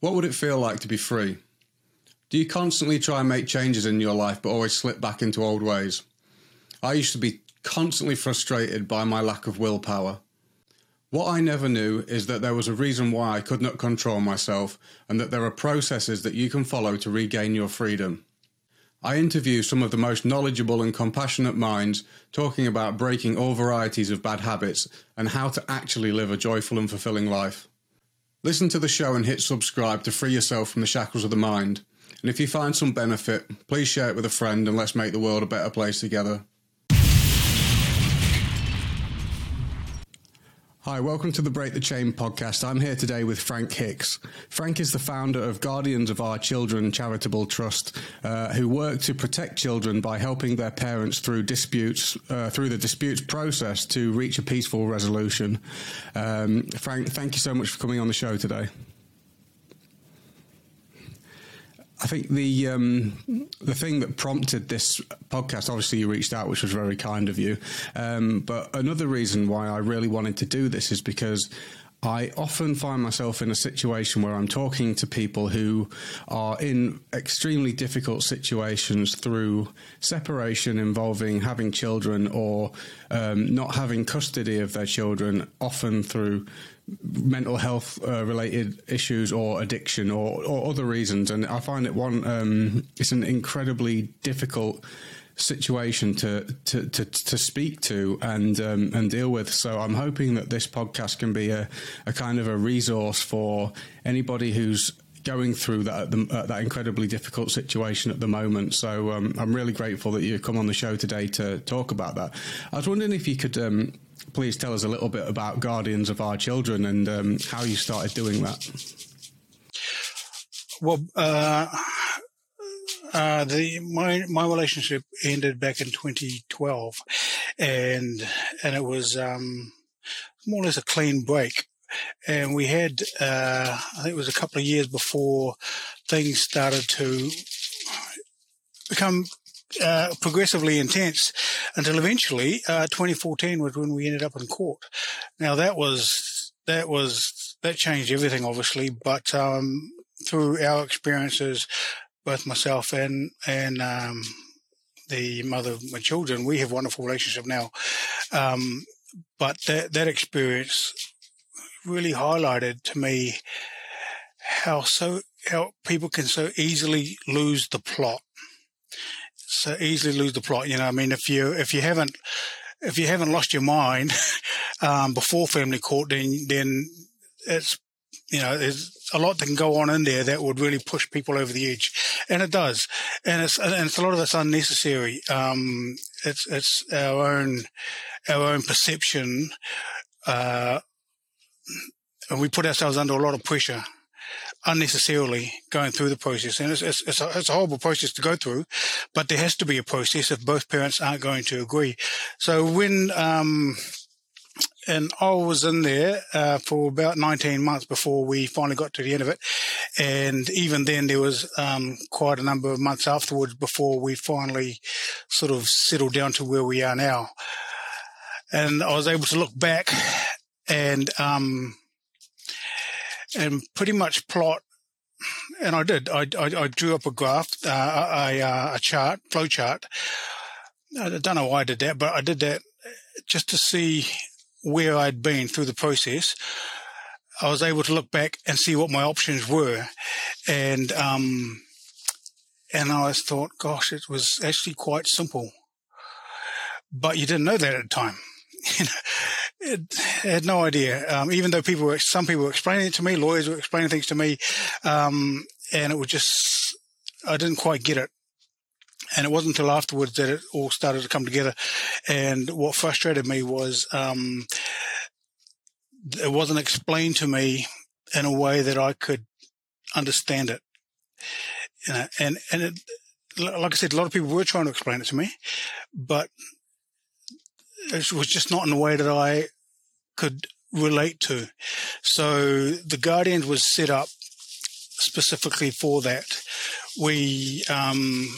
What would it feel like to be free? Do you constantly try and make changes in your life but always slip back into old ways? I used to be constantly frustrated by my lack of willpower. What I never knew is that there was a reason why I could not control myself and that there are processes that you can follow to regain your freedom. I interview some of the most knowledgeable and compassionate minds talking about breaking all varieties of bad habits and how to actually live a joyful and fulfilling life. Listen to the show and hit subscribe to free yourself from the shackles of the mind. And if you find some benefit, please share it with a friend and let's make the world a better place together. Hi, welcome to the Break the Chain podcast. I'm here today with Frank Hicks. Frank is the founder of Guardians of Our Children Charitable Trust, uh, who work to protect children by helping their parents through disputes, uh, through the disputes process to reach a peaceful resolution. Um, Frank, thank you so much for coming on the show today. I think the um, the thing that prompted this podcast, obviously, you reached out, which was very kind of you. Um, but another reason why I really wanted to do this is because I often find myself in a situation where I'm talking to people who are in extremely difficult situations through separation involving having children or um, not having custody of their children, often through mental health uh, related issues or addiction or, or, other reasons. And I find it one, um, it's an incredibly difficult situation to to to, to speak to and um, and deal with. So I'm hoping that this podcast can be a, a kind of a resource for anybody who's going through that uh, that incredibly difficult situation at the moment. So um, I'm really grateful that you come on the show today to talk about that. I was wondering if you could um, please tell us a little bit about Guardians of Our Children and um, how you started doing that. Well, uh, uh, the my my relationship ended back in 2012, and and it was um, more or less a clean break. And we had, uh, I think it was a couple of years before things started to become uh, progressively intense until eventually uh, 2014 was when we ended up in court. Now that was that was that changed everything, obviously, but um, through our experiences, both myself and and um, the mother of my children, we have wonderful relationship now. Um, but that that experience really highlighted to me how so how people can so easily lose the plot so easily lose the plot. You know, I mean, if you if you haven't if you haven't lost your mind um, before family court, then then it's you know there's a lot that can go on in there that would really push people over the edge, and it does, and it's and it's a lot of it's unnecessary. Um, it's it's our own our own perception, uh, and we put ourselves under a lot of pressure unnecessarily going through the process. And it's, it's, it's, a, it's, a, horrible process to go through, but there has to be a process if both parents aren't going to agree. So when, um, and I was in there uh, for about 19 months before we finally got to the end of it. And even then, there was um, quite a number of months afterwards before we finally sort of settled down to where we are now. And I was able to look back and um, and pretty much plot. And I did. I, I, I drew up a graph, uh, a, a, chart, flow chart. I don't know why I did that, but I did that just to see where I'd been through the process. I was able to look back and see what my options were, and um, and I thought, gosh, it was actually quite simple. But you didn't know that at the time. I had no idea. Um, even though people were, some people were explaining it to me, lawyers were explaining things to me, um, and it was just, I didn't quite get it. And it wasn't until afterwards that it all started to come together. And what frustrated me was, um, it wasn't explained to me in a way that I could understand it. You know, and, and it, like I said, a lot of people were trying to explain it to me, but it was just not in a way that I could relate to. So the Guardian was set up specifically for that. We um,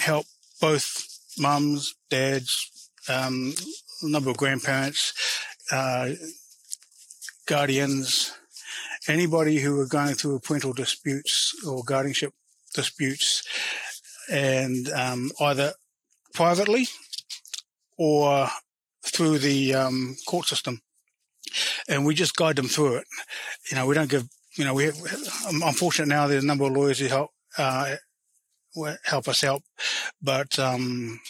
help both mums, dads, um, a number of grandparents, uh, guardians, anybody who are going through parental disputes or guardianship disputes, and um, either privately or through the um, court system, and we just guide them through it. You know, we don't give. You know, we I'm fortunate now. There's a number of lawyers who help uh, help us help, but um,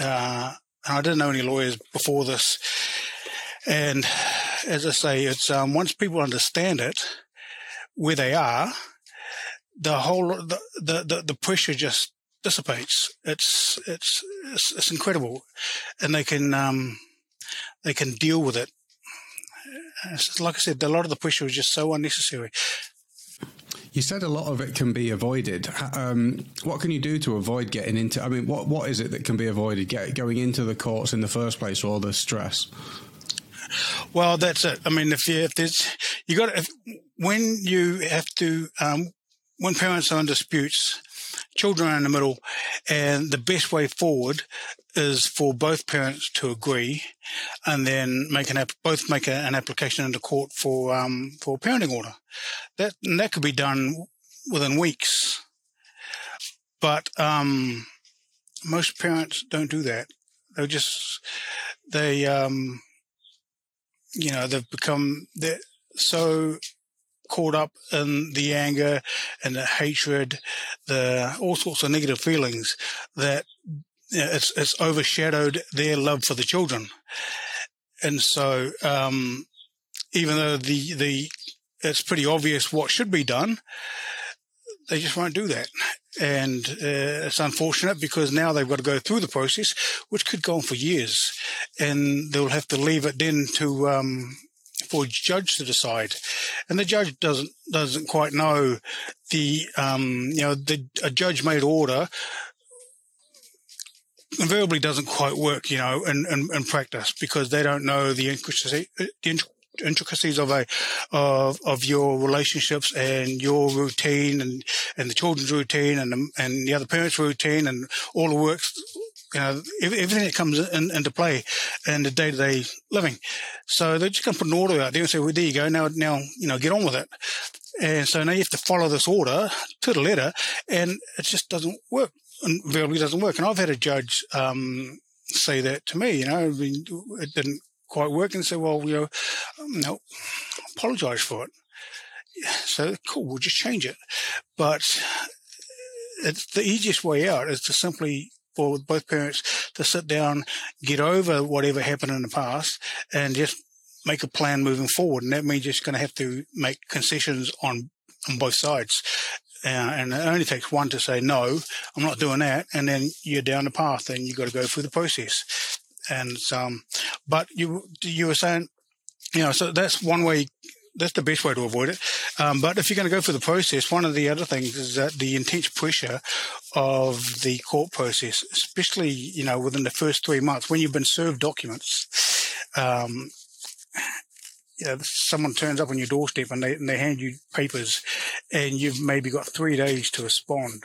uh, I didn't know any lawyers before this, and as I say, it's um, once people understand it, where they are, the whole the the, the pressure just dissipates. It's, it's it's it's incredible, and they can um, they can deal with it. It's, like I said, a lot of the pressure is just so unnecessary. You said a lot of it can be avoided. Um, what can you do to avoid getting into? I mean, what what is it that can be avoided? Get, going into the courts in the first place, or the stress? Well, that's it. I mean, if you if there's you got if, when you have to um, when parents are in disputes, children are in the middle, and the best way forward is for both parents to agree, and then make an both make a, an application into court for um, for a parenting order. That that could be done within weeks, but um, most parents don't do that. They just they um, you know they've become they're so caught up in the anger and the hatred, the all sorts of negative feelings that it's, it's overshadowed their love for the children. And so, um, even though the, the, it's pretty obvious what should be done, they just won't do that. And uh, it's unfortunate because now they've got to go through the process, which could go on for years, and they'll have to leave it then to um, for a judge to decide, and the judge doesn't doesn't quite know the um, you know the a judge made order invariably doesn't quite work, you know, in, in, in practice because they don't know the intricacies, the intricacies of a of of your relationships and your routine and and the children's routine and and the other parents' routine and all the works you know, everything that comes in, into play in the day to day living. So they're just going to put an order out there and say, well, there you go. Now, now, you know, get on with it. And so now you have to follow this order to the letter and it just doesn't work and really doesn't work. And I've had a judge, um, say that to me, you know, I mean, it didn't quite work and say, well, you know, um, no, apologize for it. So cool, we'll just change it. But it's the easiest way out is to simply for both parents to sit down, get over whatever happened in the past, and just make a plan moving forward. And that means you're just going to have to make concessions on on both sides. Uh, and it only takes one to say no, I'm not doing that, and then you're down the path, and you've got to go through the process. And um, but you you were saying, you know, so that's one way that's the best way to avoid it. Um, but if you're going to go through the process, one of the other things is that the intense pressure of the court process, especially you know within the first three months when you've been served documents. Um, you know, someone turns up on your doorstep and they, and they hand you papers, and you've maybe got three days to respond,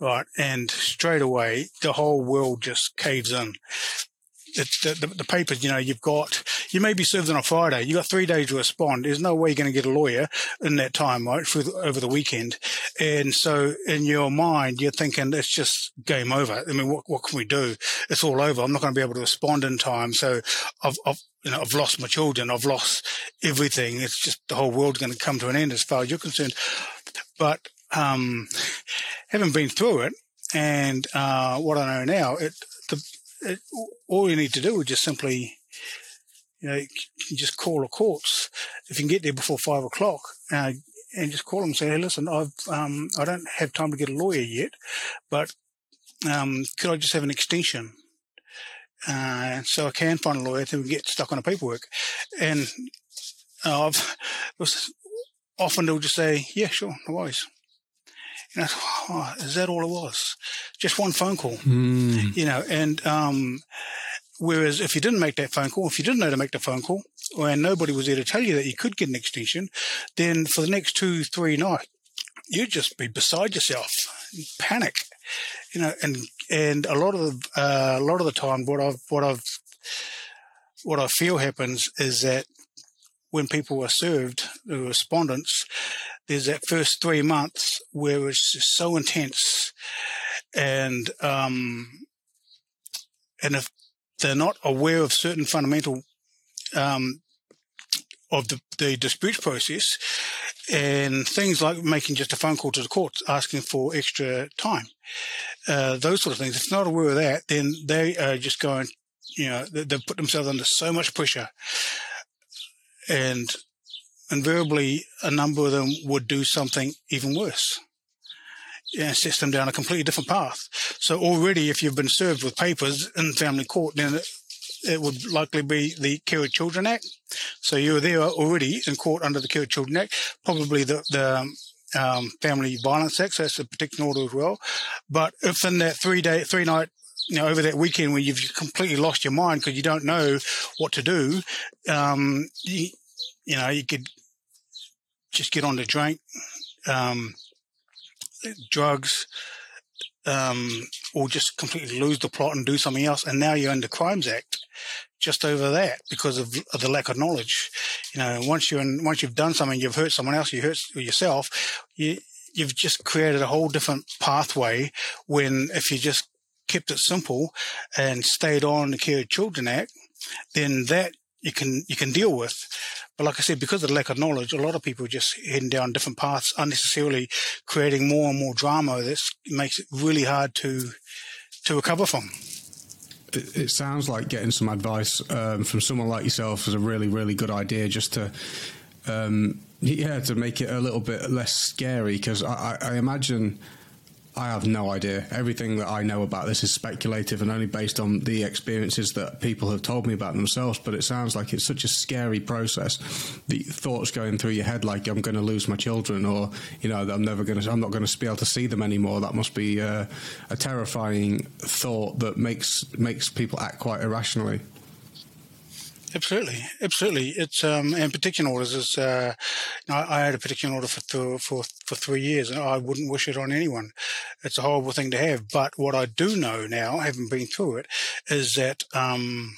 right? And straight away, the whole world just caves in the, the, the, papers, you know, you've got, you may be served on a Friday. You've got three days to respond. There's no way you're going to get a lawyer in that time, right, the, over the weekend. And so in your mind, you're thinking it's just game over. I mean, what, what can we do? It's all over. I'm not going to be able to respond in time. So I've, I've you know, I've lost my children. I've lost everything. It's just the whole world's going to come to an end as far as you're concerned. But, um, having been through it and, uh, what I know now, it, the, it, all you need to do is just simply, you know, you just call the courts. If you can get there before five o'clock, uh, and just call them and say, hey, listen, I've, um, I don't have time to get a lawyer yet, but, um, could I just have an extension? Uh, so I can find a lawyer to get stuck on the paperwork. And I've, often they'll just say, yeah, sure, no worries. You know, oh, is that all it was? Just one phone call, mm. you know, and, um, whereas if you didn't make that phone call, if you didn't know to make the phone call, and nobody was there to tell you that you could get an extension, then for the next two, three nights, you'd just be beside yourself, panic, you know, and, and a lot of the, uh, a lot of the time, what I've, what I've, what I feel happens is that when people are served, the respondents, there's that first three months where it's just so intense, and um, and if they're not aware of certain fundamental um, of the, the dispute process and things like making just a phone call to the court asking for extra time, uh, those sort of things. If they're not aware of that, then they are just going, you know, they, they've put themselves under so much pressure. And invariably, a number of them would do something even worse. And sets them down a completely different path. So already, if you've been served with papers in family court, then it would likely be the Care of Children Act. So you're there already in court under the Care of Children Act, probably the, the um, Family Violence Act, so that's a protection order as well. But if in that three day, three night you know, over that weekend when you've completely lost your mind because you don't know what to do, um, you, you, know, you could just get on the drink, um, drugs, um, or just completely lose the plot and do something else. And now you're under Crimes Act just over that because of, of, the lack of knowledge. You know, once you're in, once you've done something, you've hurt someone else, you hurt yourself. You you've just created a whole different pathway. When if you just kept it simple and stayed on the Care of Children Act, then that you can you can deal with. But like I said, because of the lack of knowledge, a lot of people are just heading down different paths, unnecessarily creating more and more drama. That makes it really hard to to recover from it, it sounds like getting some advice um, from someone like yourself is a really, really good idea just to. Um, yeah, to make it a little bit less scary, because I, I, I imagine I have no idea. Everything that I know about this is speculative and only based on the experiences that people have told me about themselves. But it sounds like it's such a scary process. The thoughts going through your head, like I'm going to lose my children, or you know, I'm never going to, I'm not going to be able to see them anymore. That must be uh, a terrifying thought that makes makes people act quite irrationally. Absolutely, absolutely. It's um, and protection orders is. Uh, I, I, had a protection order for th- for for three years, and I wouldn't wish it on anyone. It's a horrible thing to have. But what I do know now, having been through it, is that um,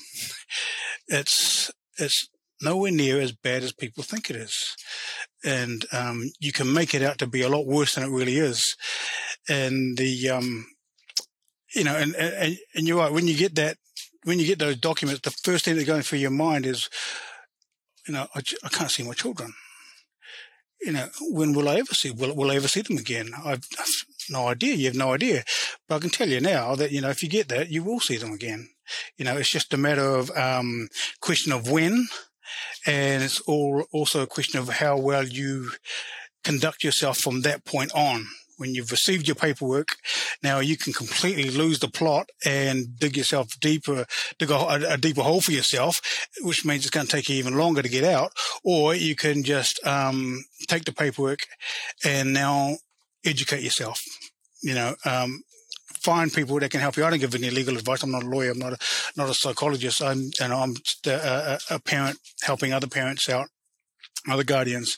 it's it's nowhere near as bad as people think it is, and um, you can make it out to be a lot worse than it really is. And the um, you know, and, and and you're right when you get that when you get those documents, the first thing that's going through your mind is, you know, I, I can't see my children. You know, when will I ever see? Will, will I ever see them again? I've, I've no idea. You have no idea. But I can tell you now that, you know, if you get that, you will see them again. You know, it's just a matter of, um, question of when. And it's all also a question of how well you conduct yourself from that point on when you've received your paperwork, now you can completely lose the plot and dig yourself deeper, dig a, a deeper hole for yourself, which means it's going to take you even longer to get out. Or you can just um, take the paperwork and now educate yourself. You know, um, find people that can help you. I don't give any legal advice. I'm not a lawyer. I'm not a not a psychologist. I'm and I'm a, a parent helping other parents out other guardians.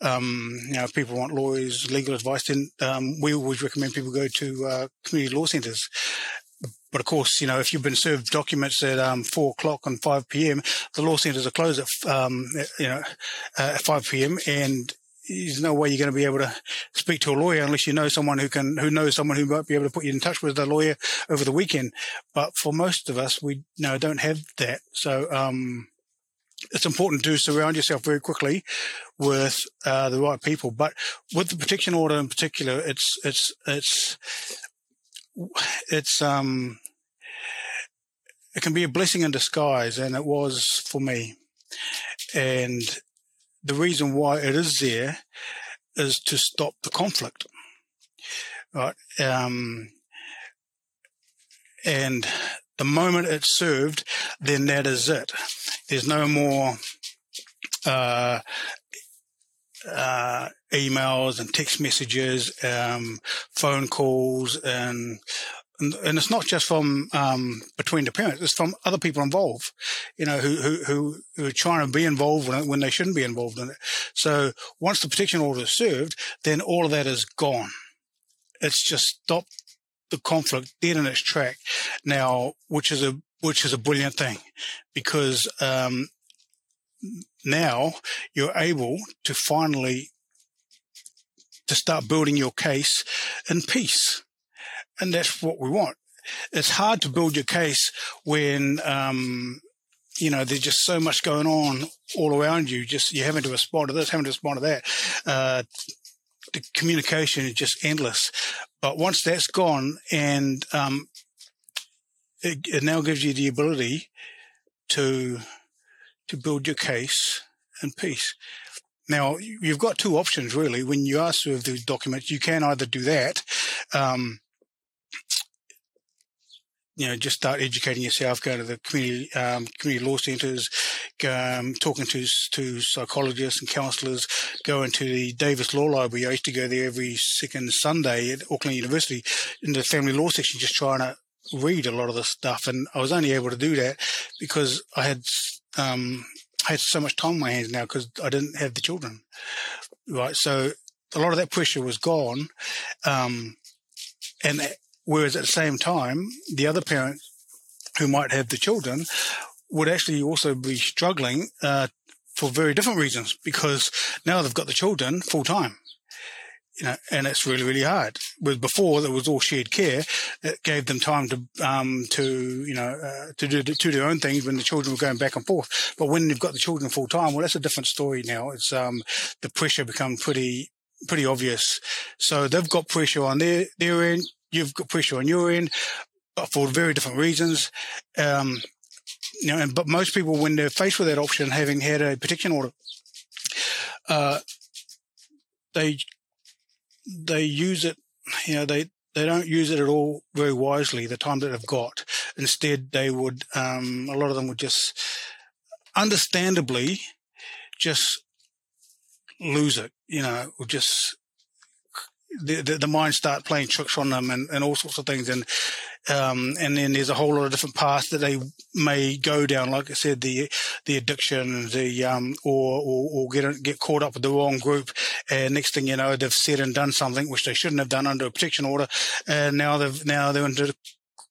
Um, you know, if people want lawyers, legal advice, then um, we always recommend people go to uh, community law centres. But of course, you know, if you've been served documents at um, four o'clock and five p.m., the law centres are closed at um, you know uh, at five p.m. and there's no way you're going to be able to speak to a lawyer unless you know someone who can who knows someone who might be able to put you in touch with a lawyer over the weekend. But for most of us, we you know don't have that. So um, it's important to surround yourself very quickly with uh, the right people. But with the protection order in particular, it's it's it's it's um it can be a blessing in disguise, and it was for me. And the reason why it is there is to stop the conflict, right? Um, and the moment it's served, then that is it. There's no more uh, uh, emails and text messages, um, phone calls, and, and, and it's not just from um, between the parents; it's from other people involved. You know, who who who, are trying to be involved in when they shouldn't be involved in it. So once the protection order is served, then all of that is gone. It's just stopped the conflict dead in its track now, which is a which is a brilliant thing because um, now you're able to finally to start building your case in peace. And that's what we want. It's hard to build your case when, um, you know, there's just so much going on all around you. Just you're having to respond to this, having to respond to that. Uh, the communication is just endless. But once that's gone, and um, it, it now gives you the ability to to build your case in peace. Now, you've got two options really. When you are served these documents, you can either do that, um, you know, just start educating yourself, go to the community, um, community law centres, um, talking to, to psychologists and counsellors, go into the Davis Law Library. I used to go there every second Sunday at Auckland University in the family law section, just trying to read a lot of the stuff. And I was only able to do that because I had, um, I had so much time on my hands now because I didn't have the children. Right. So a lot of that pressure was gone. Um, and whereas at the same time, the other parent who might have the children would actually also be struggling, uh, for very different reasons because now they've got the children full time you know, and it's really, really hard. With before, there was all shared care. It gave them time to, um, to, you know, uh, to do, to do their own things when the children were going back and forth. But when you've got the children full time, well, that's a different story now. It's, um, the pressure become pretty, pretty obvious. So they've got pressure on their, their end. You've got pressure on your end, for very different reasons. Um, you know, and, but most people, when they're faced with that option, having had a protection order, uh, they they use it, you know, they, they don't use it at all very wisely, the time that they've got. Instead, they would, um, a lot of them would just understandably just lose it, you know, or just the, the, the mind start playing tricks on them and, and all sorts of things. And um, and then there's a whole lot of different paths that they may go down. Like I said, the the addiction, the um, or, or, or get get caught up with the wrong group, and next thing you know, they've said and done something which they shouldn't have done under a protection order, and now they've now they're into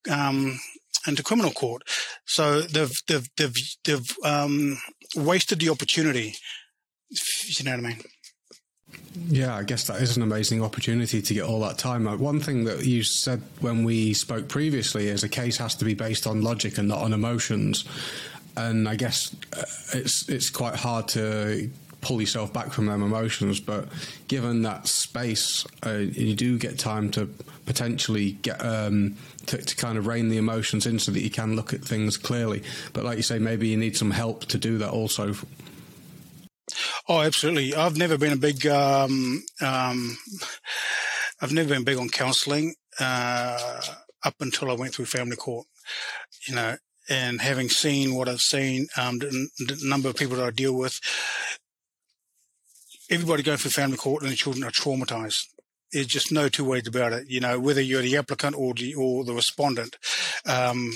um, into criminal court. So they've they've they've they've um, wasted the opportunity. You know what I mean? Yeah, I guess that is an amazing opportunity to get all that time. One thing that you said when we spoke previously is a case has to be based on logic and not on emotions. And I guess uh, it's it's quite hard to pull yourself back from them emotions. But given that space, uh, you do get time to potentially get um, to, to, kind of rein the emotions in so that you can look at things clearly. But like you say, maybe you need some help to do that also. Oh, absolutely. I've never been a big, um, um, I've never been big on counselling uh, up until I went through family court. You know, and having seen what I've seen, um, the, the number of people that I deal with, everybody going through family court and the children are traumatized. There's just no two ways about it. You know, whether you're the applicant or the or the respondent, um,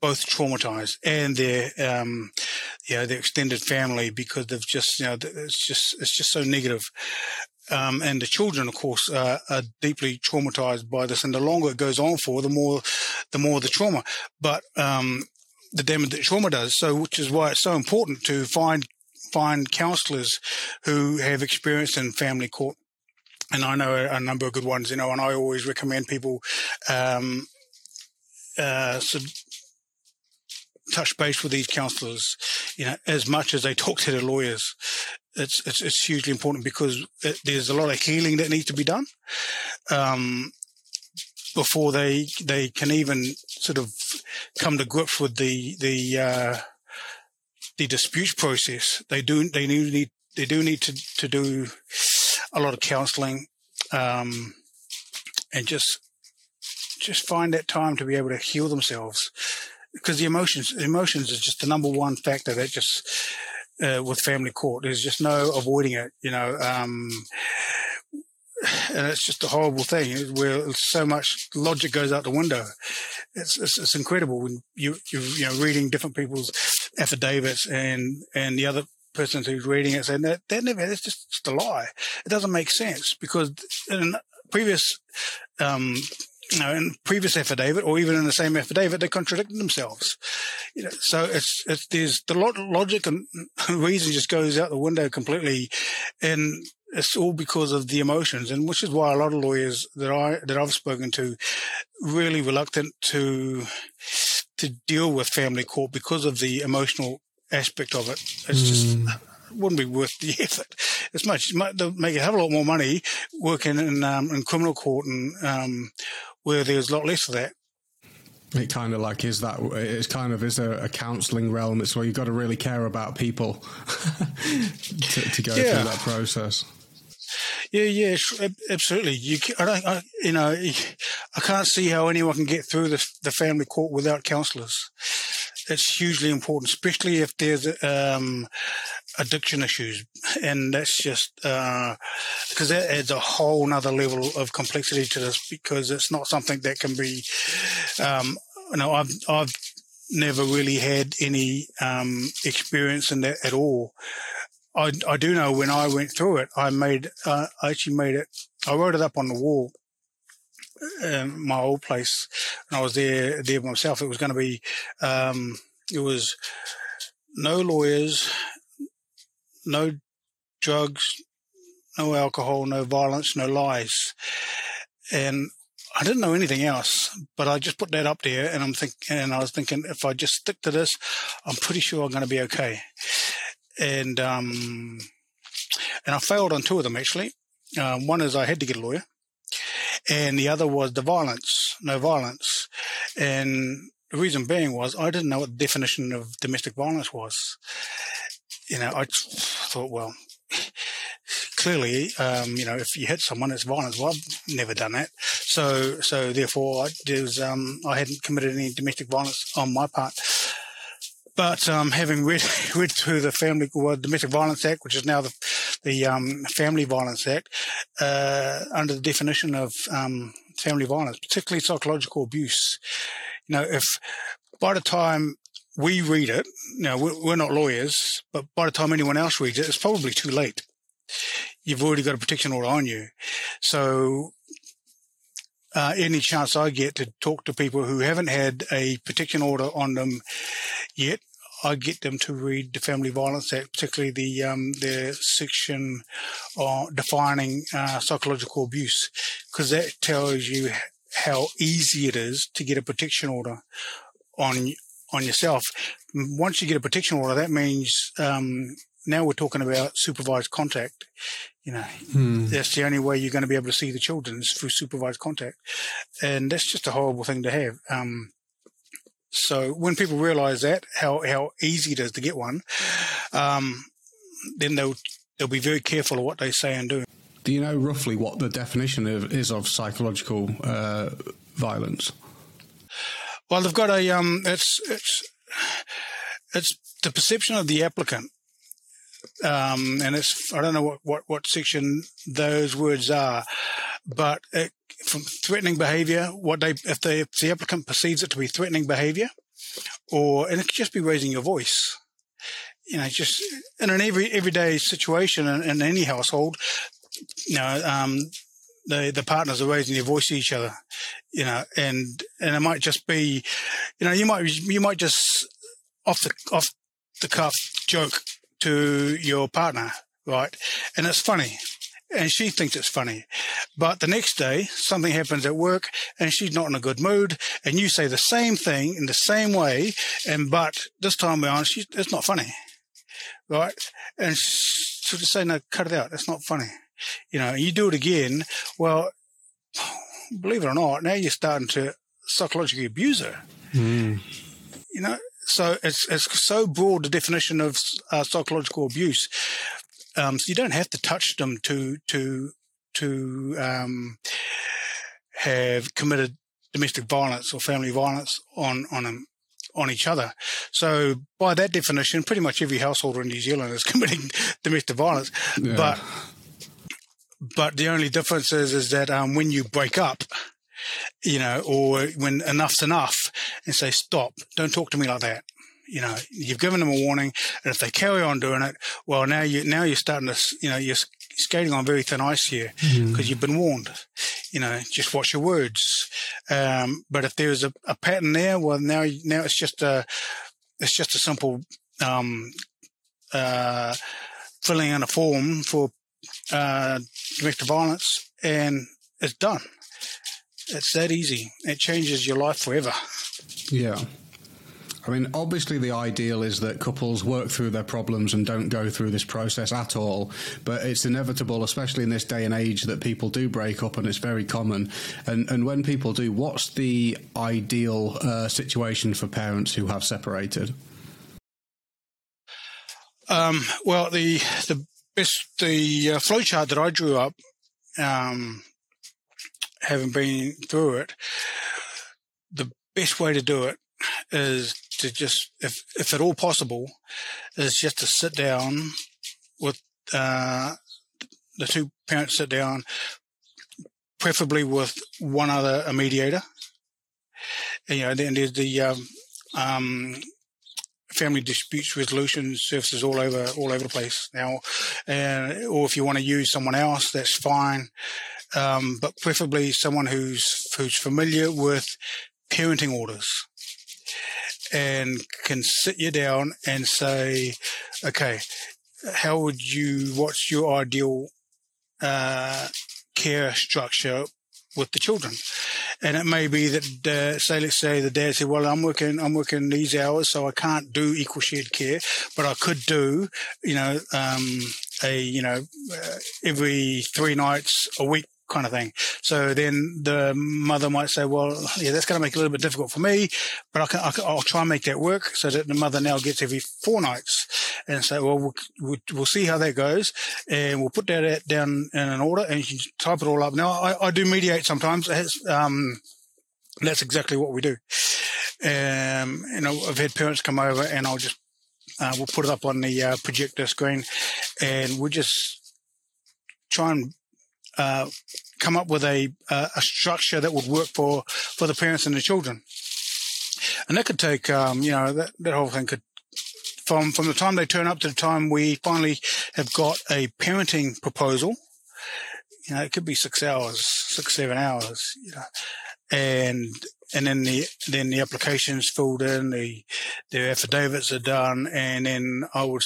both traumatized and their um, you know their extended family because they've just you know it's just it's just so negative. Um, and the children, of course, are deeply traumatized by this. And the longer it goes on for, the more, the more the trauma. But um, the damage that trauma does. So, which is why it's so important to find find counsellors who have experience in family court. And I know a, a number of good ones, you know, and I always recommend people um, uh, so touch base with these counsellors, you know, as much as they talk to their lawyers. It's, it's, it's hugely important because it, there's a lot of healing that needs to be done. Um, before they, they can even sort of come to grips with the, the, uh, the dispute process. They do, they need, they do need to, to do a lot of counselling, um, and just, just find that time to be able to heal themselves because the emotions emotions is just the number one factor that just uh, with family court there's just no avoiding it you know um, and it's just a horrible thing where so much logic goes out the window. It's, it's, it's incredible when you you you know reading different people's affidavits and and the other person who's reading it saying that that never it's just, just a lie. It doesn't make sense because in previous um, you know, in previous affidavit or even in the same affidavit, they contradicted themselves. You know, so it's, it's, there's the logic and reason just goes out the window completely. And it's all because of the emotions. And which is why a lot of lawyers that I, that I've spoken to really reluctant to, to deal with family court because of the emotional aspect of it. It's mm. just, hmm. wouldn't be worth the effort as much. They'll make a hell of a lot more money working in, um, in criminal court and, um, where there's a lot less of that. It kind of like is that it's kind of is a, a counselling realm. It's where you've got to really care about people to, to, go yeah. through that process. Yeah, yeah, absolutely. You, I don't, I, you know, I can't see how anyone can get through the, the family court without counsellors. It's hugely important, especially if there's um, addiction issues, and that's just because uh, that adds a whole nother level of complexity to this because it's not something that can be. Um, you know, I've I've never really had any um, experience in that at all. I, I do know when I went through it, I made uh, I actually made it. I wrote it up on the wall in my old place, and I was there there myself. It was going to be um, it was no lawyers, no drugs, no alcohol, no violence, no lies. And I didn't know anything else, but I just put that up there and I'm thinking, and I was thinking if I just stick to this, I'm pretty sure I'm going to be okay. And, um, and I failed on two of them actually. Um, one is I had to get a lawyer and the other was the violence, no violence. And the reason being was I didn't know what the definition of domestic violence was you know, I thought, well, clearly, um, you know, if you hit someone, it's violence. Well, I've never done that. So, so therefore, I, was, um, I hadn't committed any domestic violence on my part. But um, having read read through the Family well, Domestic Violence Act, which is now the the um, Family Violence Act, uh, under the definition of um, family violence, particularly psychological abuse, you know, if by the time we read it. Know, we're not lawyers, but by the time anyone else reads it, it's probably too late. You've already got a protection order on you. So, uh, any chance I get to talk to people who haven't had a protection order on them yet, I get them to read the Family Violence Act, particularly the um, the section on defining uh, psychological abuse, because that tells you how easy it is to get a protection order on on yourself. Once you get a protection order, that means um, now we're talking about supervised contact. You know, hmm. that's the only way you're going to be able to see the children is through supervised contact, and that's just a horrible thing to have. Um, so when people realise that how how easy it is to get one, um, then they'll they'll be very careful of what they say and do. Do you know roughly what the definition of, is of psychological uh, violence? Well, they've got a um, it's it's it's the perception of the applicant, um, and it's I don't know what, what what section those words are, but it, from threatening behaviour, what they if they if the applicant perceives it to be threatening behaviour, or and it could just be raising your voice. You know, just in an every everyday situation in, in any household, you know, um, the the partners are raising their voice to each other, you know, and and it might just be, you know, you might you might just off the off the cuff joke to your partner, right? And it's funny. And she thinks it's funny. But the next day, something happens at work and she's not in a good mood. And you say the same thing in the same way. And, but this time around, she's, it's not funny. Right. And she'll just say, no, cut it out. It's not funny you know, you do it again. Well, believe it or not, now you're starting to psychologically abuse her. Mm. You know, so it's it's so broad the definition of uh, psychological abuse. Um, so you don't have to touch them to to to um, have committed domestic violence or family violence on on them on each other. So by that definition, pretty much every householder in New Zealand is committing domestic violence. Yeah. But but the only difference is, is that um, when you break up, you know, or when enough's enough and say, stop, don't talk to me like that. You know, you've given them a warning. And if they carry on doing it, well, now you, now you're starting to, you know, you're skating on very thin ice here because mm-hmm. you've been warned, you know, just watch your words. Um, but if there's a, a, pattern there, well, now now it's just a it's just a simple um, uh, filling in a form for uh, domestic violence, and it's done. It's that easy. It changes your life forever. Yeah. I mean, obviously, the ideal is that couples work through their problems and don't go through this process at all. But it's inevitable, especially in this day and age, that people do break up, and it's very common. And and when people do, what's the ideal uh, situation for parents who have separated? Um, well, the the best the uh, flowchart that I drew up, um, having been through it, the best way to do it is to just, if, if at all possible, is just to sit down with uh, the two parents sit down, preferably with one other a mediator. And, you know, then there's the um, um, family disputes resolution services all over all over the place now. And or if you want to use someone else, that's fine. Um, but preferably someone who's who's familiar with parenting orders and can sit you down and say, okay, how would you, what's your ideal uh, care structure with the children? And it may be that, uh, say, let's say the dad said, well, I'm working, I'm working these hours, so I can't do equal shared care, but I could do, you know, um, a, you know, uh, every three nights a week kind of thing. So then the mother might say, well, yeah, that's going to make it a little bit difficult for me, but I can, I will try and make that work so that the mother now gets every four nights and say, well, we'll, we'll, we'll see how that goes and we'll put that down in an order and you can type it all up. Now I, I do mediate sometimes. Um, that's exactly what we do. Um, you know, I've had parents come over and I'll just, uh, we'll put it up on the uh, projector screen and we'll just try and uh, come up with a a structure that would work for for the parents and the children. And that could take, um, you know, that, that whole thing could from from the time they turn up to the time we finally have got a parenting proposal. You know, it could be six hours, six seven hours. You know, and and then the then the applications filled in, the the affidavits are done, and then I would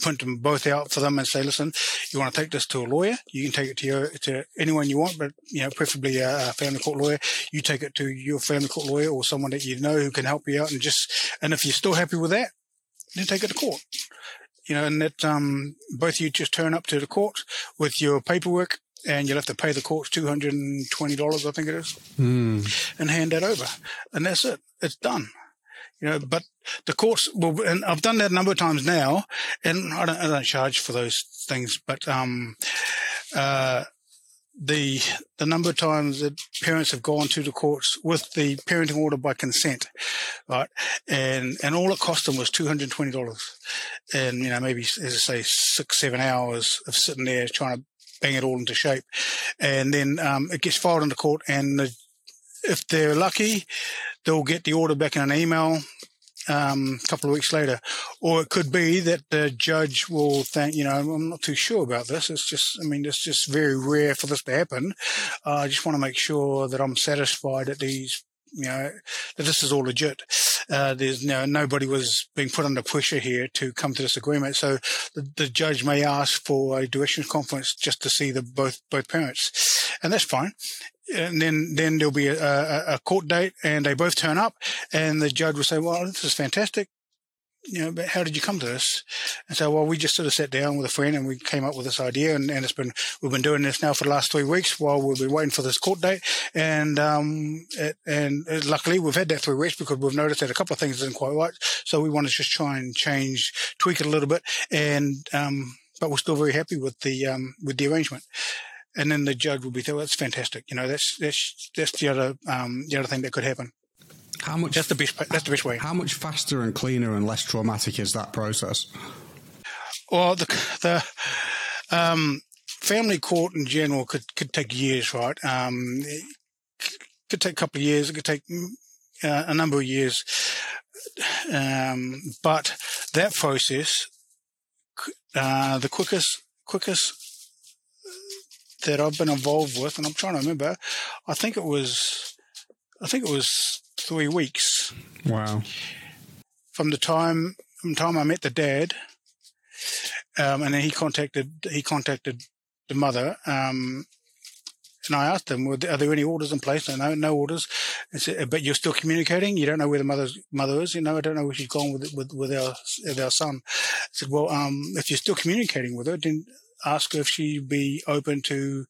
print them both out for them and say, listen, you want to take this to a lawyer? You can take it to your, to anyone you want, but, you know, preferably a, a family court lawyer. You take it to your family court lawyer or someone that you know who can help you out and just, and if you're still happy with that, then take it to court. You know, and that, um, both you just turn up to the court with your paperwork and you'll have to pay the court $220, I think it is, mm. and hand that over. And that's it. It's done. You know, but the courts will, and I've done that a number of times now, and I don't, I don't charge for those things, but, um, uh, the the number of times that parents have gone to the courts with the parenting order by consent, right? And and all it cost them was two hundred and twenty dollars, and you know maybe as I say six seven hours of sitting there trying to bang it all into shape, and then um, it gets filed into court, and the, if they're lucky, they'll get the order back in an email um, a couple of weeks later. Or it could be that the judge will think, you know, I'm not too sure about this. It's just, I mean, it's just very rare for this to happen. Uh, I just want to make sure that I'm satisfied that these, you know, that this is all legit. Uh, there's you know, nobody was being put under pressure here to come to this agreement. So the, the judge may ask for a directions conference just to see the both, both parents. And that's fine and then then there'll be a, a, court date, and they both turn up, and the judge will say, "Well, this is fantastic." You know, but how did you come to this? And so, well, we just sort of sat down with a friend and we came up with this idea, and, and it's been we've been doing this now for the last three weeks while we've been waiting for this court date, and um, it, and luckily we've had that three weeks because we've noticed that a couple of things isn't quite right, so we want to just try and change, tweak it a little bit, and um, but we're still very happy with the um, with the arrangement and then the judge will be, oh, that's fantastic. You know, that's that's that's the other um, the other thing that could happen. How much? That's the best. That's the best way. How much faster and cleaner and less traumatic is that process? Well, the the um, family court in general could could take years, right? Um, it could take a couple of years. It could take uh, a number of years. Um, but that process, uh, the quickest quickest that I've been involved with, and I'm trying to remember. I think it was, I think it was three weeks. Wow. From the time from the time I met the dad, um, and then he contacted he contacted the mother. Um, and I asked them, "Are there any orders in place?" No, no orders. Said, but you're still communicating. You don't know where the mother's mother is. You know, I don't know where she's gone with with with our with our son. I said, "Well, um, if you're still communicating with her, then ask her if she'd be open to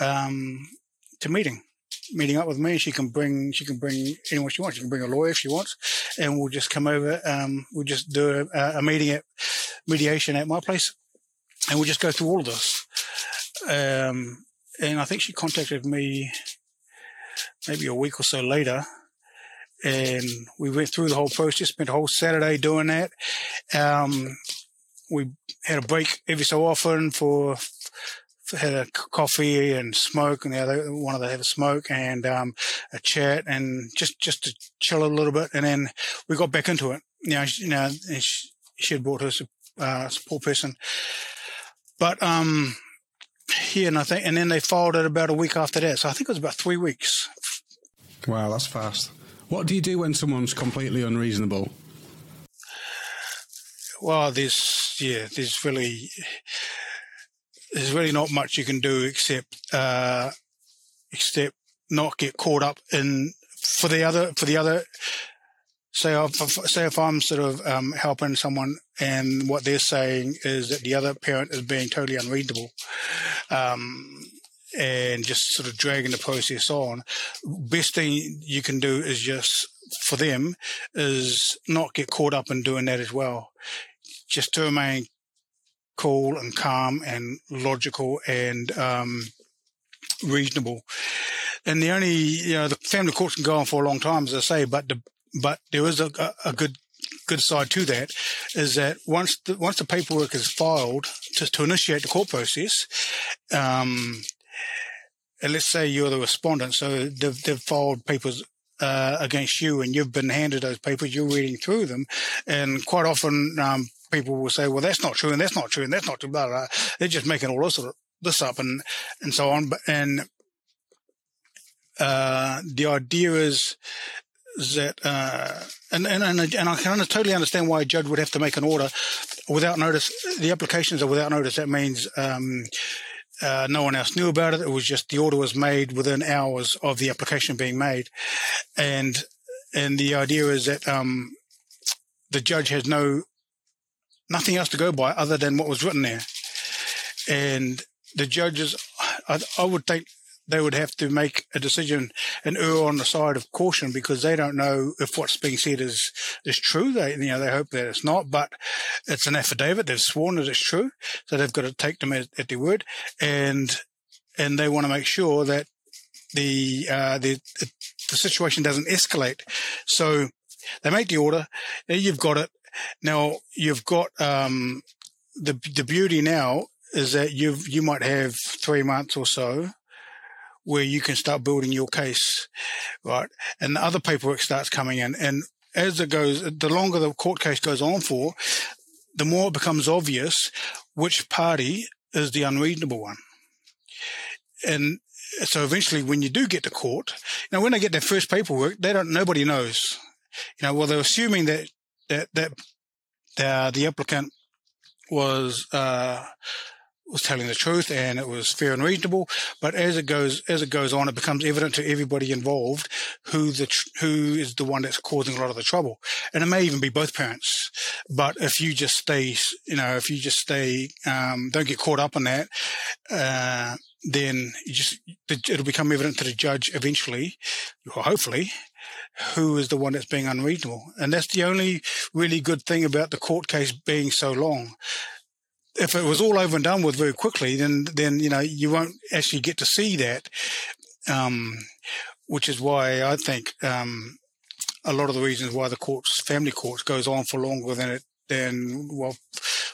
um, to meeting." meeting up with me. She can bring she can bring anyone she wants. She can bring a lawyer if she wants, and we'll just come over. Um, we'll just do a, a, meeting at mediation at my place, and we'll just go through all of this. Um, and I think she contacted me maybe a week or so later. And we went through the whole process, spent a whole Saturday doing that. Um, we had a break every so often for had a coffee and smoke, and the other of them had a smoke and um, a chat, and just just to chill a little bit, and then we got back into it. Know, you know, she, she had brought her uh, support person, but um, yeah, and I think, and then they followed it about a week after that. So I think it was about three weeks. Wow, that's fast. What do you do when someone's completely unreasonable? Well, there's yeah, there's really there's really not much you can do except uh, except not get caught up in for the other for the other. Say if, say if I'm sort of um, helping someone and what they're saying is that the other parent is being totally unreasonable, um, and just sort of dragging the process on. Best thing you can do is just for them is not get caught up in doing that as well. Just to remain cool and calm and logical and um, reasonable. And the only, you know, the family courts can go on for a long time, as I say, but the, but there is a, a good good side to that is that once the, once the paperwork is filed to, to initiate the court process, um, and let's say you're the respondent, so they've, they've filed papers uh, against you and you've been handed those papers, you're reading through them. And quite often, um, people will say, well, that's not true and that's not true and that's not true, blah, blah. They're just making all this, this up and, and so on. And, uh, the idea is, that, uh, and, and, and, and I can totally understand why a judge would have to make an order without notice. The applications are without notice. That means, um, uh, no one else knew about it. It was just the order was made within hours of the application being made, and and the idea is that um, the judge has no nothing else to go by other than what was written there. And the judges, I, I would think they would have to make a decision and err on the side of caution because they don't know if what's being said is is true. They you know they hope that it's not, but it's an affidavit. They've sworn that it's true, so they've got to take them at, at their word, and and they want to make sure that the uh, the the situation doesn't escalate. So they make the order. You've got it. Now you've got um, the the beauty now is that you you might have three months or so where you can start building your case, right? And the other paperwork starts coming in, and as it goes, the longer the court case goes on for, the more it becomes obvious which party is the unreasonable one. And so eventually, when you do get to court, you know, when they get their first paperwork, they don't. Nobody knows. You know, well, they're assuming that that that the, the applicant was uh, was telling the truth and it was fair and reasonable. But as it goes as it goes on, it becomes evident to everybody involved who the who is the one that's causing a lot of the trouble, and it may even be both parents. But if you just stay, you know, if you just stay, um, don't get caught up in that. Uh, then you just it'll become evident to the judge eventually, or hopefully, who is the one that's being unreasonable. And that's the only really good thing about the court case being so long. If it was all over and done with very quickly, then, then, you know, you won't actually get to see that. Um, which is why I think, um, a lot of the reasons why the courts, family courts goes on for longer than it, than, well,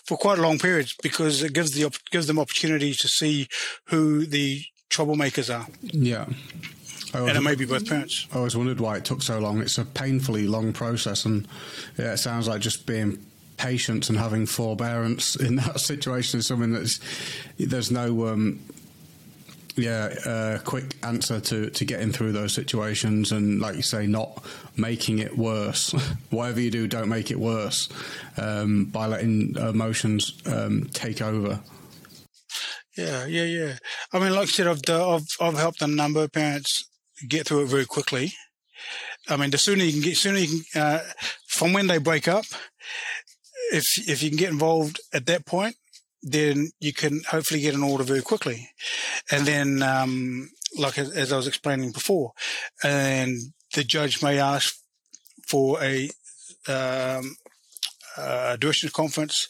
for quite a long periods because it gives the, gives them opportunity to see who the troublemakers are. Yeah and it may be both parents. I always wondered why it took so long. It's a painfully long process, and yeah, it sounds like just being patient and having forbearance in that situation is something that's there's no um, yeah, a quick answer to, to getting through those situations and, like you say, not making it worse. Whatever you do, don't make it worse um, by letting emotions um, take over. Yeah, yeah, yeah. I mean, like I said, I've, I've, I've helped a number of parents get through it very quickly. I mean, the sooner you can get, sooner you can, uh, from when they break up, if if you can get involved at that point, then you can hopefully get an order very quickly. And then, um, like as I was explaining before, and the judge may ask for a, um, conference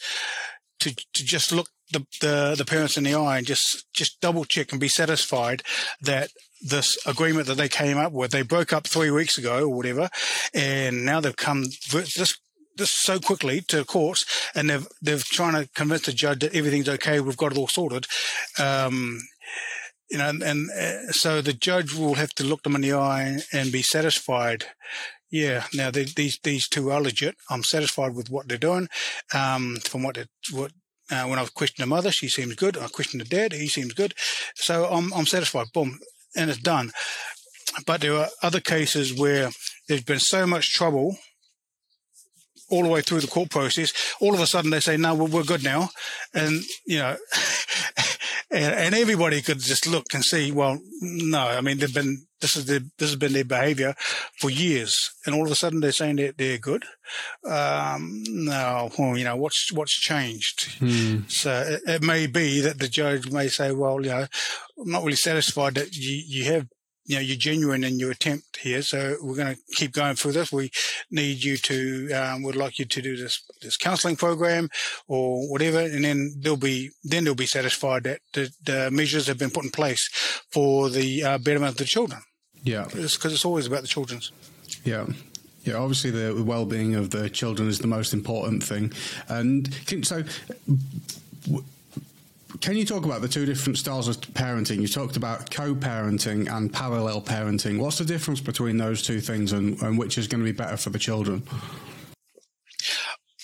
to, to just look the, the, the parents in the eye and just, just double check and be satisfied that this agreement that they came up with, they broke up three weeks ago or whatever, and now they've come this this so quickly to courts, and they've they've trying to convince the judge that everything's okay, we've got it all sorted. Um, you know, and, and uh, so the judge will have to look them in the eye and be satisfied. Yeah, now they, these these two are legit. I'm satisfied with what they're doing. Um, from what what uh, when I've questioned the mother, she seems good. I questioned the dad, he seems good. So I'm I'm satisfied. Boom, and it's done. But there are other cases where there's been so much trouble all the way through the court process. All of a sudden they say, no, we're good now. And, you know, and, and, everybody could just look and see, well, no, I mean, they've been, this is their, this has been their behavior for years. And all of a sudden they're saying that they're good. Um, no, well, you know, what's, what's changed? Hmm. So it, it, may be that the judge may say, well, you know, I'm not really satisfied that you, you have you know, you're genuine in your attempt here. So we're going to keep going through this. We need you to, um, would like you to do this, this counseling program or whatever. And then they'll be, then they'll be satisfied that the, the measures have been put in place for the uh, betterment of the children. Yeah. Because it's, it's always about the children's. Yeah. Yeah, obviously the well-being of the children is the most important thing, and can, so can you talk about the two different styles of parenting? You talked about co-parenting and parallel parenting. What's the difference between those two things, and, and which is going to be better for the children?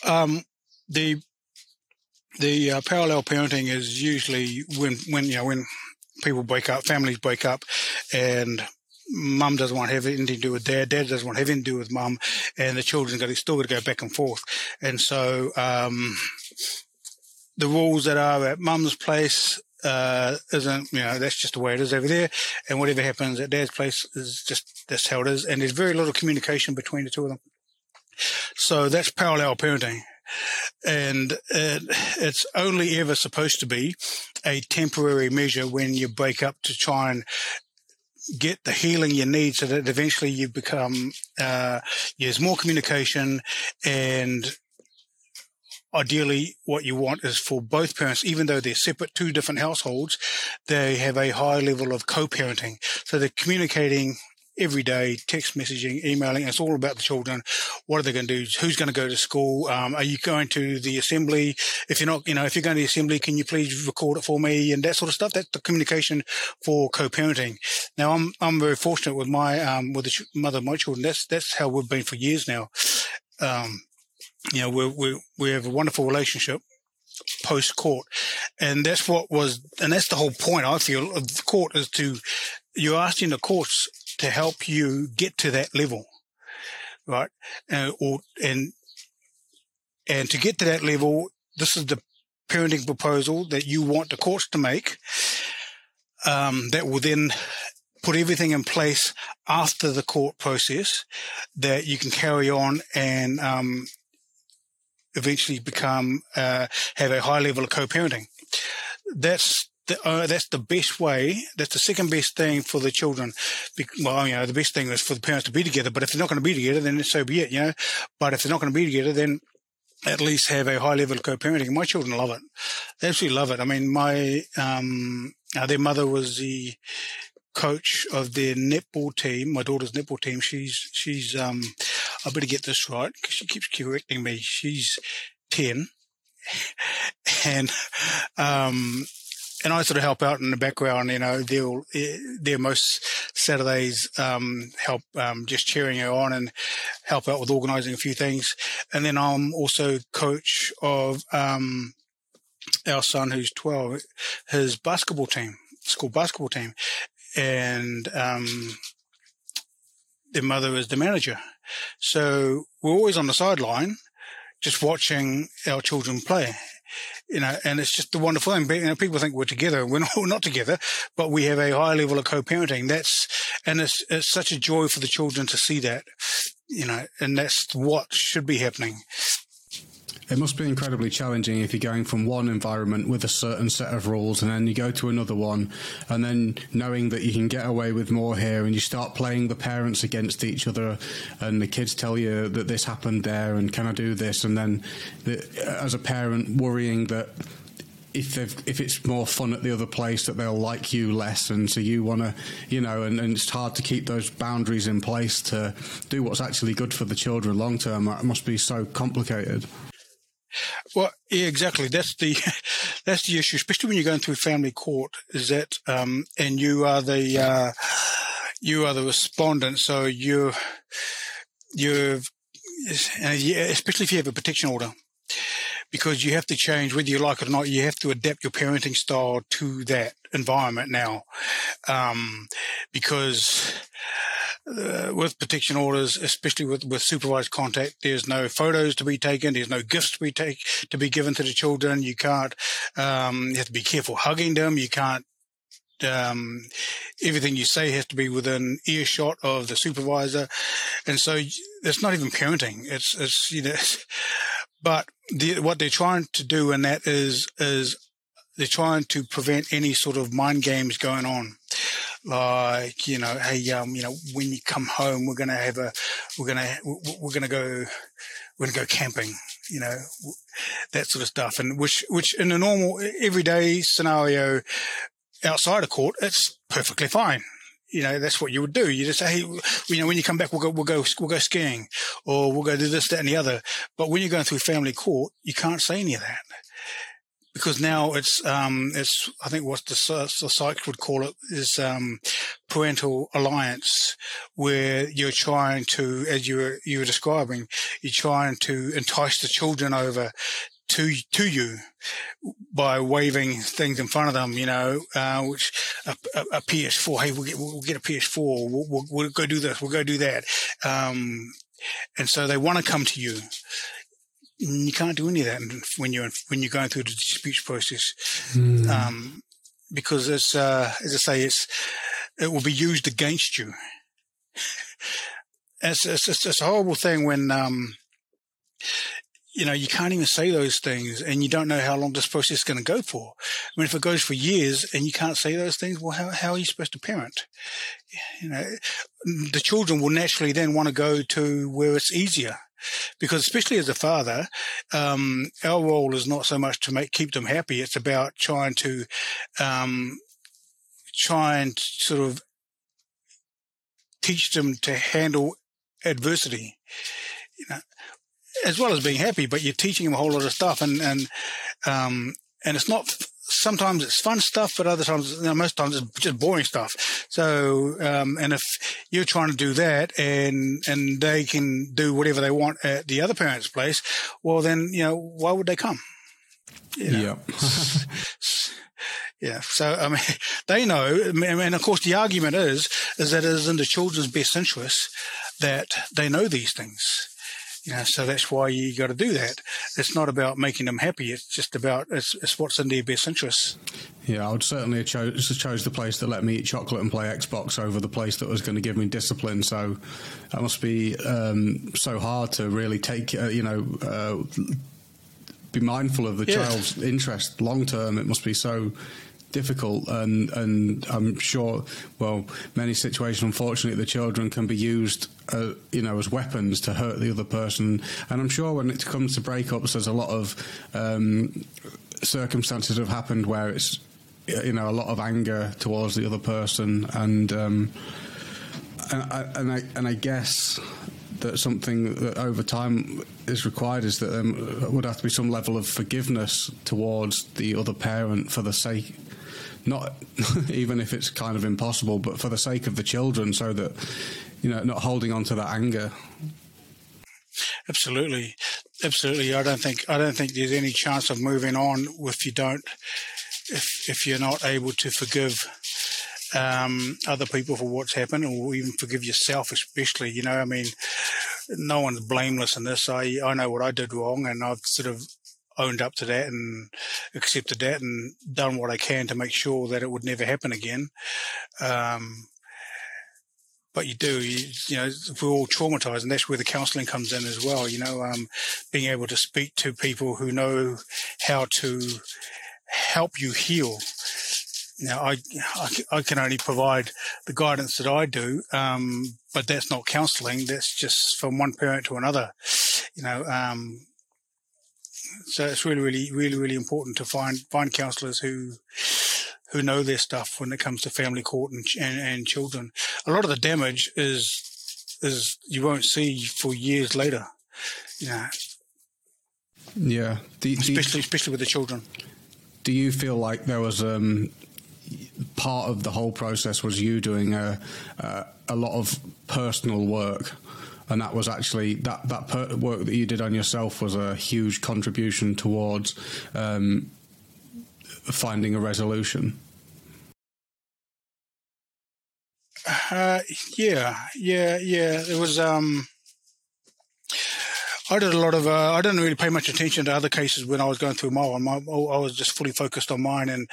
Um, the the uh, parallel parenting is usually when when you know when people break up, families break up, and mum doesn't want to have anything to do with dad, dad doesn't want to have anything to do with mum, and the children got still got to go back and forth, and so um, the rules that are at mum's place uh, isn't, you know, that's just the way it is over there. And whatever happens at dad's place is just, that's how it is. And there's very little communication between the two of them. So that's parallel parenting. And it, it's only ever supposed to be a temporary measure when you break up to try and get the healing you need so that eventually you become, uh, there's more communication and ideally what you want is for both parents, even though they're separate, two different households, they have a high level of co-parenting. So they're communicating every day, text messaging, emailing. It's all about the children. What are they going to do? Who's going to go to school? Um, are you going to the assembly? If you're not, you know, if you're going to the assembly, can you please record it for me and that sort of stuff? That's the communication for co-parenting. Now, I'm I'm very fortunate with my um, with the mother of my children. That's that's how we've been for years now. Um, you know, we we we have a wonderful relationship post court, and that's what was, and that's the whole point I feel of the court is to you're asking the courts to help you get to that level, right? Uh, or and and to get to that level, this is the parenting proposal that you want the courts to make. Um, that will then put everything in place after the court process that you can carry on and um, eventually become uh, have a high level of co-parenting. That's the, uh, that's the best way. That's the second best thing for the children. Well, you know, the best thing is for the parents to be together. But if they're not going to be together, then so be it. You know. But if they're not going to be together, then at least have a high level of co-parenting. My children love it. They absolutely love it. I mean, my um, uh, their mother was the coach of their netball team, my daughter's netball team. She's she's um, I better get this right because she keeps correcting me. She's ten, and um, and I sort of help out in the background. You know, they'll they're most Saturdays um, help um, just cheering her on and help out with organising a few things. And then I'm also coach of um, our son who's twelve, his basketball team school basketball team, and um, their mother is the manager. So we're always on the sideline, just watching our children play. You know, and it's just the wonderful thing. You know, people think we're together. We're not, we're not together, but we have a high level of co-parenting. That's, and it's, it's such a joy for the children to see that, you know, and that's what should be happening. It must be incredibly challenging if you're going from one environment with a certain set of rules and then you go to another one and then knowing that you can get away with more here and you start playing the parents against each other and the kids tell you that this happened there and can I do this? And then the, as a parent worrying that if if it's more fun at the other place that they'll like you less and so you want to you know and, and, it's hard to keep those boundaries in place to do what's actually good for the children long term. It must be so complicated well, yeah, exactly. That's the that's the issue, especially when you're going through family court. Is that um, and you are the uh, you are the respondent, so you you especially if you have a protection order, because you have to change whether you like it or not. You have to adapt your parenting style to that environment now, um, because uh, with protection orders, especially with, with supervised contact, there's no photos to be taken. There's no gifts to be take to be given to the children. You can't. Um, you have to be careful hugging them. You can't. Um, everything you say has to be within earshot of the supervisor, and so it's not even parenting. It's it's you know, but the, what they're trying to do in that is is they're trying to prevent any sort of mind games going on like you know hey um you know when you come home we're gonna have a we're gonna we're gonna go we're gonna go camping you know that sort of stuff. And which which in a normal everyday scenario outside of court it's perfectly fine. You know that's what you would do. You just say hey you know when you come back we'll go we'll go we'll go skiing or we'll go do this that and the other. But when you're going through family court you can't say any of that because now it's um, it's I think what the, the psych would call it is um, parental alliance, where you're trying to, as you were you were describing, you're trying to entice the children over to to you by waving things in front of them, you know, uh, which a, a, a, PS4. Hey, we'll get we'll get a PS4. We'll, we'll, we'll go do this. We'll go do that. Um, and so they want to come to you you can't do any of that when you're when you're going through the dispute process, mm. um, because it's uh, as I say, it's it will be used against you. It's it's, it's, it's a horrible thing when um, you know you can't even say those things, and you don't know how long this process is going to go for. I mean, if it goes for years and you can't say those things, well, how how are you supposed to parent? You know, the children will naturally then want to go to where it's easier because especially as a father, um, our role is not so much to make keep them happy. It's about trying to um, try and sort of teach them to handle adversity. You know, as well as being happy, but you're teaching them a whole lot of stuff, and and um, and it's not sometimes it's fun stuff, but other times, you know, most times it's just boring stuff. So, um, and if you're trying to do that and, and they can do whatever they want at the other parent's place, well, then, you know, why would they come? You know? Yeah. yeah. So, I mean, they know, and of course the argument is, is that it is in the children's best interest that they know these things. You know, so that's why you got to do that. It's not about making them happy. It's just about it's, it's what's in their best interests. Yeah, I would certainly have chose, chose the place that let me eat chocolate and play Xbox over the place that was going to give me discipline. So that must be um, so hard to really take, uh, you know, uh, be mindful of the yeah. child's interest long term. It must be so difficult and and I'm sure well many situations unfortunately the children can be used uh, you know as weapons to hurt the other person. And I'm sure when it comes to breakups there's a lot of um, circumstances have happened where it's you know a lot of anger towards the other person. And um, and, I, and I and I guess that something that over time is required is that there would have to be some level of forgiveness towards the other parent for the sake not even if it's kind of impossible, but for the sake of the children, so that you know, not holding on to that anger. Absolutely, absolutely. I don't think I don't think there's any chance of moving on if you don't if if you're not able to forgive um, other people for what's happened, or even forgive yourself, especially. You know, I mean, no one's blameless in this. I I know what I did wrong, and I've sort of owned up to that and accepted that and done what I can to make sure that it would never happen again. Um, but you do, you, you, know, we're all traumatized, and that's where the counselling comes in as well. You know, um, being able to speak to people who know how to help you heal. Now, I, I, can only provide the guidance that I do, um, but that's not counselling. That's just from one parent to another. You know, um, so it's really, really, really, really important to find find counsellors who who know their stuff when it comes to family court and, and, and children. A lot of the damage is is you won't see for years later. You know. Yeah, do, do especially you, especially with the children. Do you feel like there was um, part of the whole process was you doing a a, a lot of personal work? And that was actually that that per- work that you did on yourself was a huge contribution towards um, finding a resolution? Uh, yeah, yeah, yeah. It was. Um, I did a lot of. Uh, I didn't really pay much attention to other cases when I was going through my one. My, I was just fully focused on mine and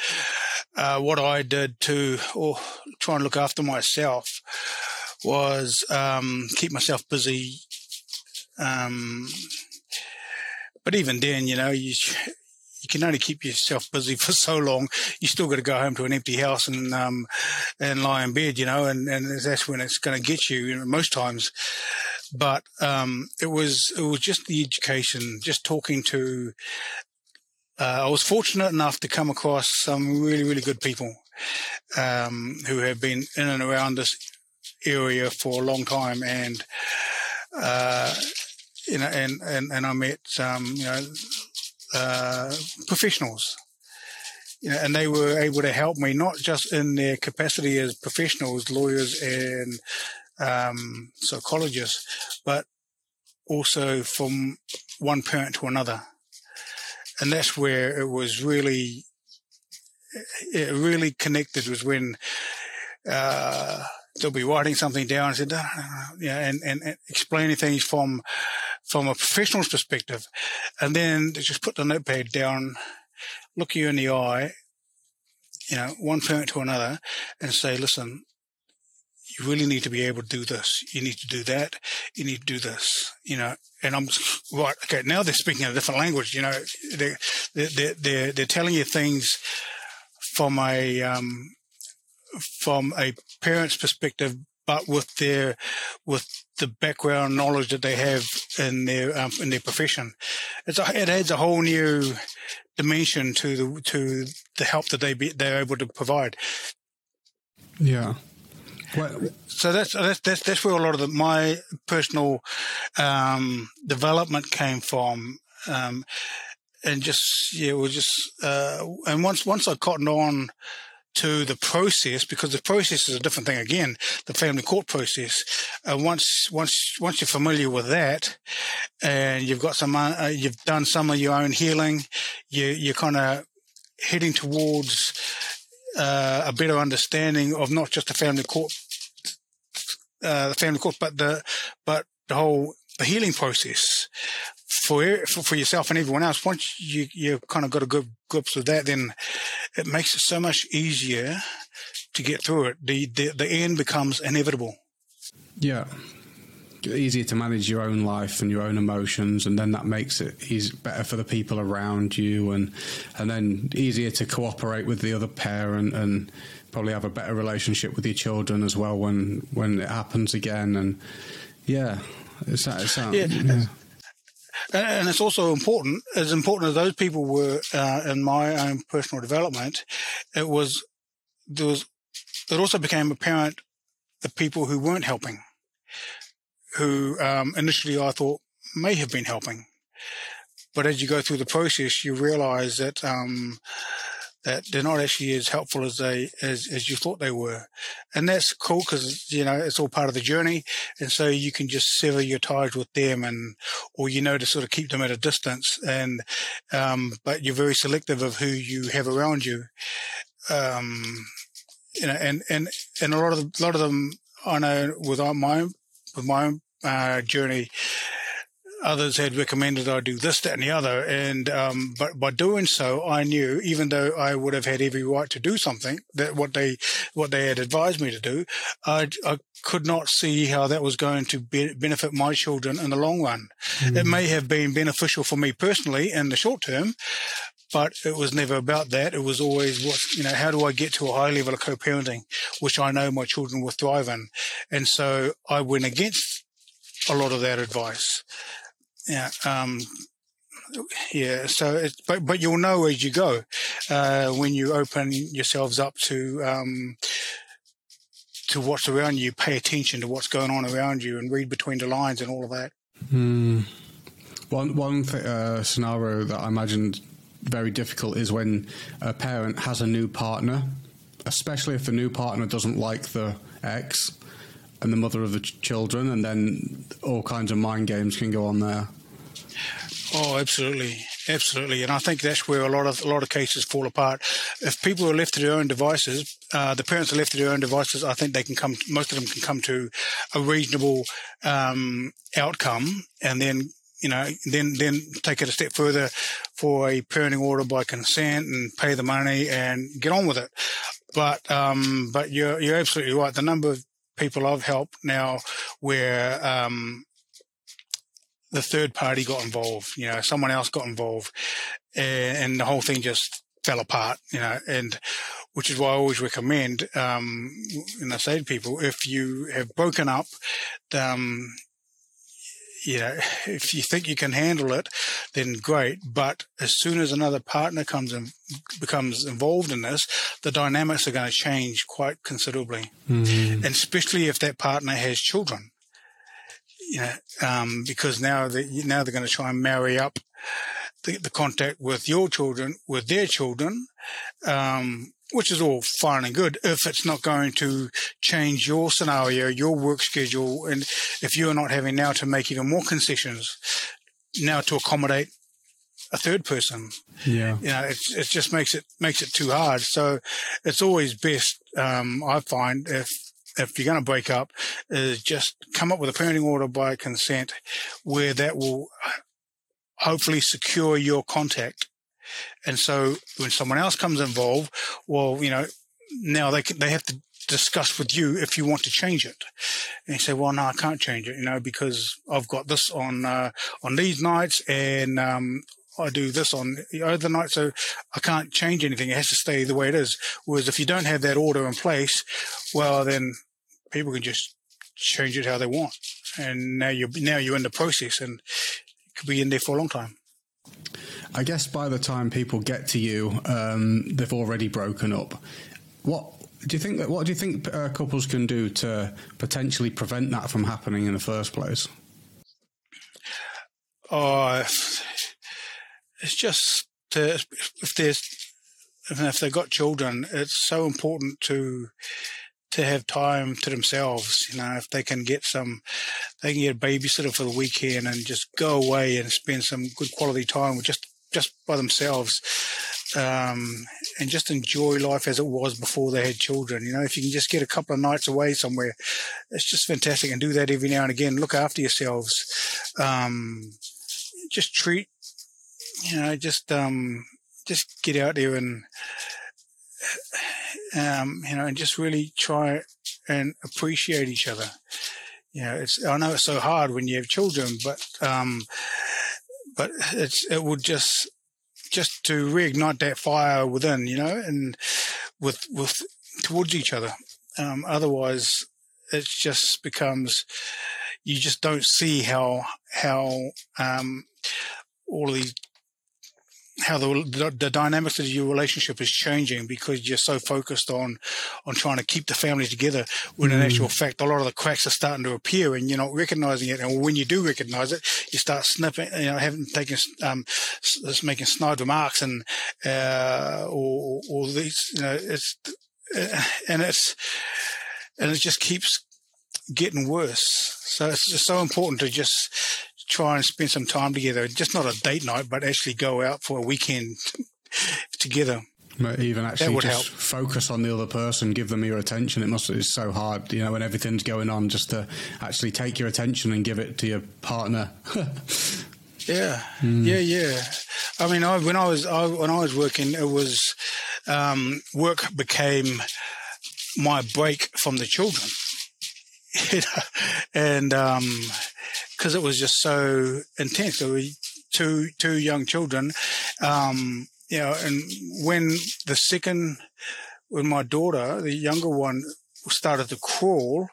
uh, what I did to or try and look after myself was um, keep myself busy. Um, but even then, you know, you you can only keep yourself busy for so long. You still got to go home to an empty house and um, and lie in bed, you know, and, and that's when it's going to get you, you know, most times. But um, it was it was just the education, just talking to. Uh, I was fortunate enough to come across some really really good people um, who have been in and around this area for a long time, and uh, you know, and and and I met um, you know uh, professionals. You know, and they were able to help me not just in their capacity as professionals, lawyers, and um, psychologists, but also from one parent to another. And that's where it was really, it really connected was when, uh, they'll be writing something down and said, yeah, and, and, and, explaining things from from a professional's perspective, and then they just put the notepad down, look you in the eye, you know, one parent to another, and say, listen. You really need to be able to do this. You need to do that. You need to do this. You know, and I'm right. Okay, now they're speaking a different language. You know, they they they're they're telling you things from a um, from a parent's perspective, but with their with the background knowledge that they have in their um, in their profession. It's a, it adds a whole new dimension to the to the help that they be, they're able to provide. Yeah. so that's, that's that's that's where a lot of the, my personal um, development came from, um, and just yeah, it was just uh, and once once I cottoned on to the process because the process is a different thing again, the family court process. Uh, once, once, once you're familiar with that and you've got some, uh, you've done some of your own healing, you, you're kind of heading towards, uh, a better understanding of not just the family court, uh, the family court, but the, but the whole, the healing process for, for, for yourself and everyone else. Once you you kind of got a good grips with that, then it makes it so much easier to get through it. The the, the end becomes inevitable. Yeah. Easier to manage your own life and your own emotions, and then that makes it easy, better for the people around you, and and then easier to cooperate with the other parent, and probably have a better relationship with your children as well when when it happens again. And yeah, it's, it's, yeah. yeah and it's also important, as important as those people were uh, in my own personal development, it was there was it also became apparent the people who weren't helping, who um, initially I thought may have been helping, but as you go through the process, you realise that um, that they're not actually as helpful as they as, as you thought they were, and that's cool because you know it's all part of the journey, and so you can just sever your ties with them, and or you know to sort of keep them at a distance, and um, but you're very selective of who you have around you, um, you know, and and and a lot of a lot of them I know with my own with my uh, journey others had recommended I do this, that, and the other. And um, but by doing so, I knew, even though I would have had every right to do something that what they what they had advised me to do, I, I could not see how that was going to be, benefit my children in the long run. Mm. It may have been beneficial for me personally in the short term, but it was never about that. It was always what, you know, how do I get to a high level of co-parenting, which I know my children will thrive in. And so I went against a lot of that advice. Yeah. Um, yeah. So, but but you'll know as you go uh, when you open yourselves up to um, to what's around you. Pay attention to what's going on around you and read between the lines and all of that. Hmm. One one th- uh, scenario that I imagined very difficult is when a parent has a new partner, especially if the new partner doesn't like the ex and the mother of the ch- children, and then all kinds of mind games can go on there. Oh, absolutely, absolutely, and I think that's where a lot of a lot of cases fall apart. If people are left to their own devices, uh, the parents are left to their own devices. I think they can come. Most of them can come to a reasonable um, outcome, and then you know, then then take it a step further for a parenting order by consent and pay the money and get on with it. But um, but you're you're absolutely right. The number of people I've helped now where um, the third party got involved. You know, someone else got involved, and, and, the whole thing just fell apart. You know, and which is why I always recommend, um, and I say to people, if you have broken up, um, you know, if you think you can handle it, then great. But as soon as another partner comes and becomes involved in this, the dynamics are going to change quite considerably, mm-hmm. and especially if that partner has children. You know, um, because now they now they're going to try and marry up the, the contact with your children with their children, um, which is all fine and good if it's not going to change your scenario, your work schedule, and if you're not having now to make even more concessions now to accommodate a third person. Yeah, you know, it, it just makes it makes it too hard. So it's always best, um, I find, if if you're going to break up, is just come up with a parenting order by consent, where that will hopefully secure your contact and so when someone else comes involved, well, you know, now they can, they have to discuss with you if you want to change it. And you say, well, no, I can't change it, you know, because I've got this on, uh, on these nights and, um, I do this on the other night, so I can't change anything. It has to stay the way it is. Whereas if you don't have that order in place, well, then people can just change it how they want. And now you're, now you're in the process and it could be in there for a long time. I guess by the time people get to you, um, they've already broken up. What do you think? That, what do you think uh, couples can do to potentially prevent that from happening in the first place? Oh, it's just to, if there's if they've got children, it's so important to to have time to themselves. You know, if they can get some, they can get a babysitter for the weekend and just go away and spend some good quality time with just just by themselves um, and just enjoy life as it was before they had children. You know, if you can just get a couple of nights away somewhere, it's just fantastic. And do that every now and again. Look after yourselves. Um, just treat, you know, just um, just get out there and um, you know, and just really try and appreciate each other. You know, it's I know it's so hard when you have children, but um, but it's it would just just to reignite that fire within, you know, and with with towards each other. Um, otherwise, it just becomes you just don't see how how um, all these how the, the, the dynamics of your relationship is changing because you're so focused on on trying to keep the family together. When in actual fact, a lot of the cracks are starting to appear, and you're not recognizing it. And when you do recognize it, you start snipping, you know, having taken um, just making snide remarks and uh, or or these, you know, it's uh, and it's and it just keeps getting worse. So it's just so important to just try and spend some time together. Just not a date night, but actually go out for a weekend together. Even actually just help. focus on the other person, give them your attention. It must it's so hard, you know, when everything's going on, just to actually take your attention and give it to your partner. yeah, mm. yeah, yeah. I mean, I, when I was I, when I was working, it was um, work became my break from the children, you know? and um, because it was just so intense. There were two two young children, um, you know, and when the second, when my daughter, the younger one, started to crawl,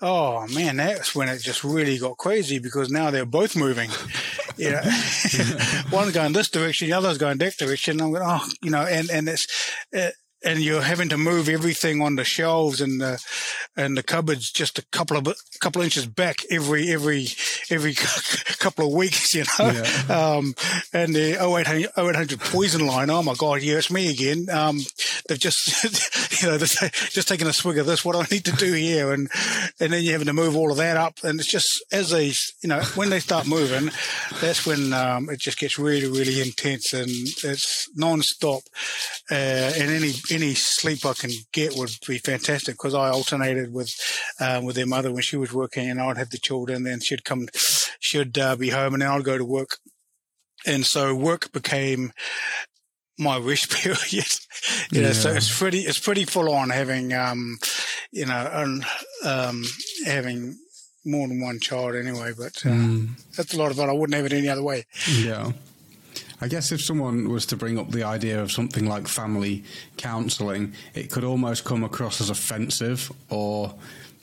oh man, that's when it just really got crazy because now they're both moving. you know, one's going this direction, the other's going that direction. I'm going, oh, you know, and and it's. It, and you're having to move everything on the shelves and the and the cupboards just a couple of couple of inches back every every every couple of weeks, you know. Yeah. Um, and the 0800, 0800 poison line, oh my god, yeah, it's me again. Um, they've just you know just taken a swig of this. What do I need to do here? And and then you're having to move all of that up, and it's just as they you know when they start moving, that's when um, it just gets really really intense and it's non-stop. Uh, and any any sleep I can get would be fantastic because I alternated with um, with their mother when she was working, and I'd have the children, then she'd come, she'd uh, be home, and then I'd go to work. And so work became my wish period. you know, yeah. so it's pretty it's pretty full on having um, you know, and, um, having more than one child anyway. But uh, mm. that's a lot of fun. I wouldn't have it any other way. Yeah. I guess if someone was to bring up the idea of something like family counselling, it could almost come across as offensive or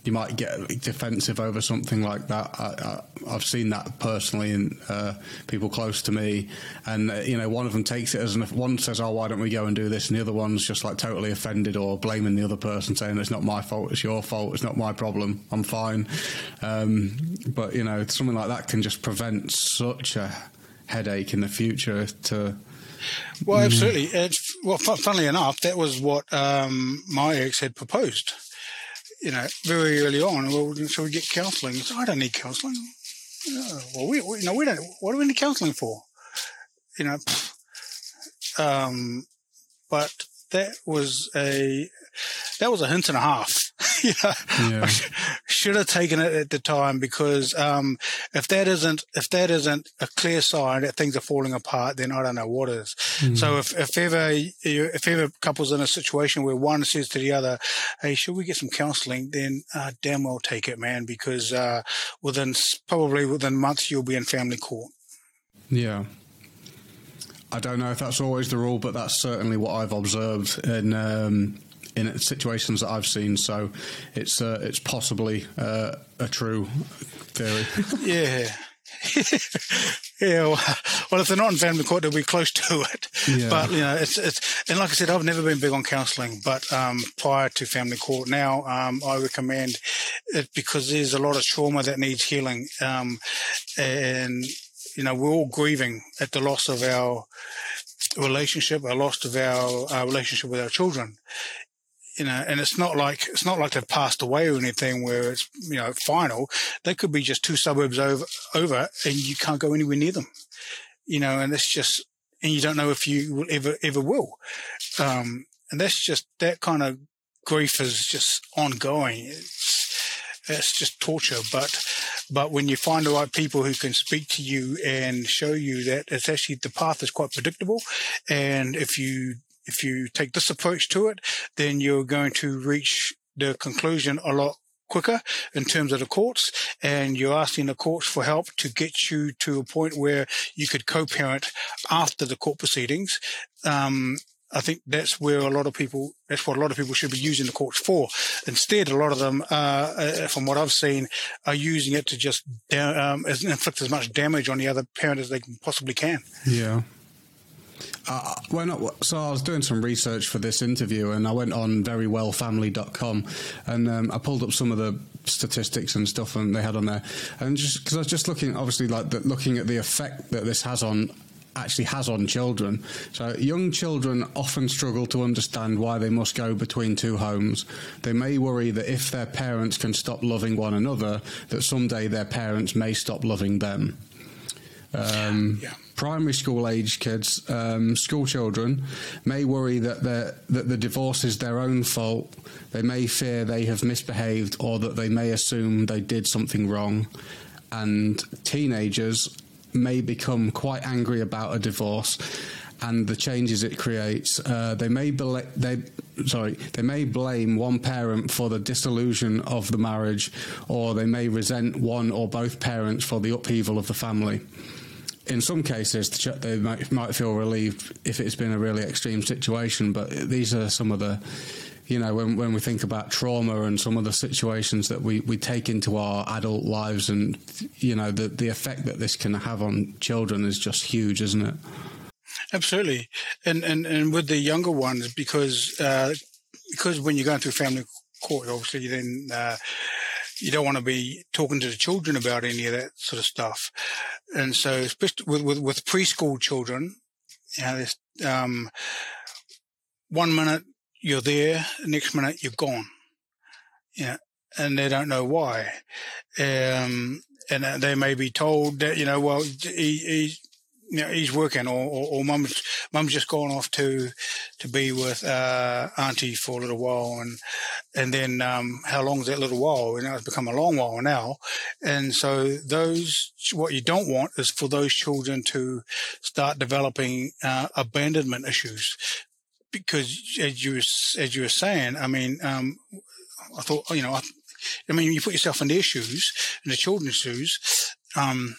you might get defensive over something like that. I, have seen that personally in uh, people close to me, and uh, you know, one of them takes it as an one says, "Oh, why don't we go and do this?" and the other one's just like totally offended or blaming the other person, saying, "It's not my fault. It's your fault. It's not my problem. I'm fine." Um, but you know, something like that can just prevent such a headache in the future to. Well, mm. absolutely. It's, well, funnily enough, that was what um, my ex had proposed. You know, very early on. Well, so we get counselling. So I don't need counselling. well, we, we, you know, we don't. What do we need counselling for? You know, um, but that was a that was a hint and a half. Know, yeah. should have taken it at the time because um, if that isn't if that isn't a clear sign that things are falling apart, then I don't know what is. Mm. So if, if ever if ever couples in a situation where one says to the other, "Hey, should we get some counselling?" Then uh, damn well take it, man, because uh, within probably within months you'll be in family court. Yeah. I don't know if that's always the rule, but that's certainly what I've observed in um, in situations that I've seen. So it's uh, it's possibly uh, a true theory. yeah. yeah, well, well, if they're not in family court, they'll be close to it. Yeah. But you know, it's it's and like I said, I've never been big on counselling, but um, prior to family court, now um, I recommend it because there's a lot of trauma that needs healing, um, and you know, we're all grieving at the loss of our relationship, our loss of our, our relationship with our children you know, and it's not like it's not like they've passed away or anything where it's you know final. They could be just two suburbs over over, and you can't go anywhere near them. You know, and it's just and you don't know if you will ever ever will. Um, and that's just that kind of grief is just ongoing. It's, it's just torture, but but when you find the right people who can speak to you and show you that it's actually the path is quite predictable, and if you if you take this approach to it, then you're going to reach the conclusion a lot quicker in terms of the courts and you're asking the courts for help to get you to a point where you could co-parent after the court proceedings. Um, I think that's where a lot of people, that's what a lot of people should be using the courts for. Instead, a lot of them, uh, uh, from what I've seen, are using it to just um, inflict as much damage on the other parent as they possibly can. Yeah. Uh, why not? So I was doing some research for this interview, and I went on verywellfamily.com, and um, I pulled up some of the statistics and stuff, and they had on there, and just because I was just looking, obviously, like the, looking at the effect that this has on actually has on children. So, young children often struggle to understand why they must go between two homes. They may worry that if their parents can stop loving one another, that someday their parents may stop loving them. Um, yeah. Primary school age kids, um, school children, may worry that that the divorce is their own fault. They may fear they have misbehaved, or that they may assume they did something wrong. And teenagers may become quite angry about a divorce and the changes it creates. Uh, they may bla- they sorry they may blame one parent for the disillusion of the marriage, or they may resent one or both parents for the upheaval of the family. In some cases, they might, might feel relieved if it's been a really extreme situation, but these are some of the you know, when, when we think about trauma and some of the situations that we, we take into our adult lives and, you know, the, the effect that this can have on children is just huge, isn't it? Absolutely. And, and, and with the younger ones, because, uh, because when you're going through family court, obviously then, uh, you don't want to be talking to the children about any of that sort of stuff. And so, especially with, with, with preschool children, you know, there's, um, one minute you're there, next minute you're gone. Yeah. And they don't know why. Um, and they may be told that, you know, well, he, he you know, he's working or, or, or mum's, mum's just gone off to, to be with, uh, auntie for a little while. And, and then, um, how long is that little while? And know, it's become a long while now. And so those, what you don't want is for those children to start developing, uh, abandonment issues because as you as you were saying, I mean, um, I thought you know, I, I, mean, you put yourself in their shoes, in the children's shoes. Um,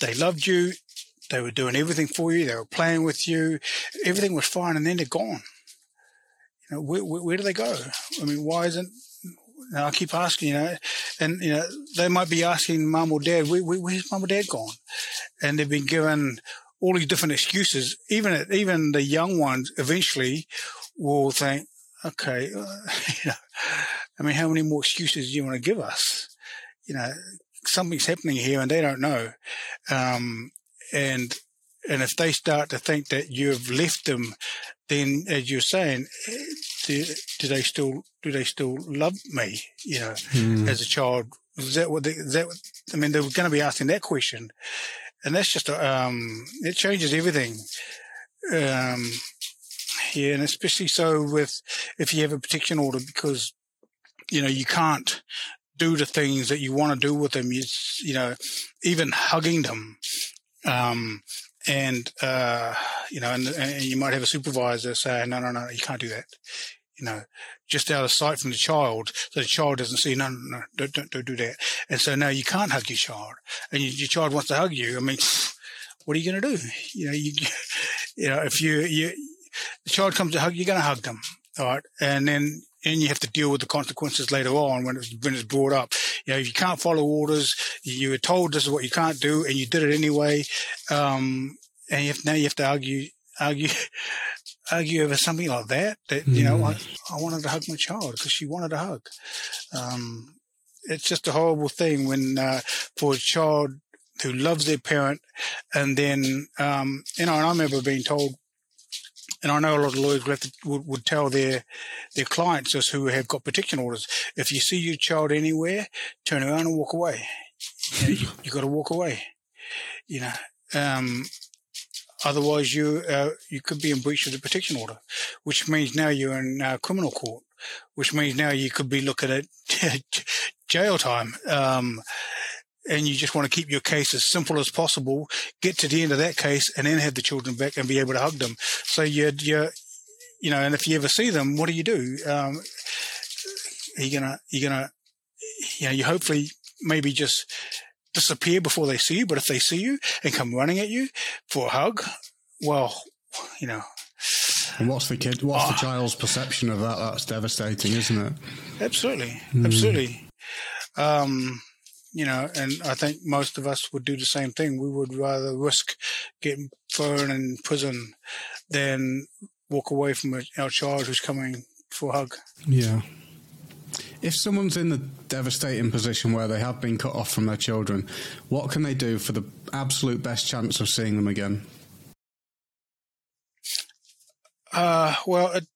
they loved you. They were doing everything for you. They were playing with you. Everything was fine, and then they're gone. You know, where, where, where do they go? I mean, why isn't I keep asking, you know, and you know they might be asking mum or dad, where, where, where's mum or dad gone? And they've been given all these different excuses. Even even the young ones eventually will think, okay, uh, you know, I mean, how many more excuses do you want to give us? You know, something's happening here and they don't know. Um, and and if they start to think that you've left them, then as you're saying, do, do they still do they still love me? You know, mm. as a child, is that what they, is that? I mean, they're going to be asking that question, and that's just um, it changes everything. Um, yeah, and especially so with if you have a protection order because you know you can't do the things that you want to do with them. You you know even hugging them. Um, and uh, you know, and, and, you might have a supervisor say, "No, no, no, you can't do that." You know, just out of sight from the child, so the child doesn't see. No, no, no, don't, don't, don't do that. And so now you can't hug your child, and you, your child wants to hug you. I mean, what are you going to do? You know, you, you know, if you, you, the child comes to hug, you're going to hug them, all right, and then and you have to deal with the consequences later on when it's when it's brought up. You know, if you can't follow orders, you were told this is what you can't do, and you did it anyway. Um, and you have, now you have to argue, argue, argue over something like that. That mm. you know, I, I wanted to hug my child because she wanted a hug. Um, it's just a horrible thing when uh, for a child who loves their parent, and then um, you know, and I remember being told and I know a lot of lawyers would, to, would, would, tell their their clients just who have got protection orders, if you see your child anywhere, turn around and walk away. You, know, you, you got to walk away. You know, um, otherwise you uh, you could be in breach of the protection order, which means now you're in uh, criminal court, which means now you could be looking at jail time. Um, and you just want to keep your case as simple as possible, get to the end of that case, and then have the children back and be able to hug them. So you, you, you know, and if you ever see them, what do you do? Um, are you gonna, you gonna, you know, you hopefully maybe just disappear before they see you. But if they see you and come running at you for a hug, well, you know. And what's the kid? What's oh, the child's perception of that? That's devastating, isn't it? Absolutely, mm. absolutely. Um, you know, and I think most of us would do the same thing. We would rather risk getting thrown in prison than walk away from our child who's coming for a hug. Yeah. If someone's in the devastating position where they have been cut off from their children, what can they do for the absolute best chance of seeing them again? Uh, well, it,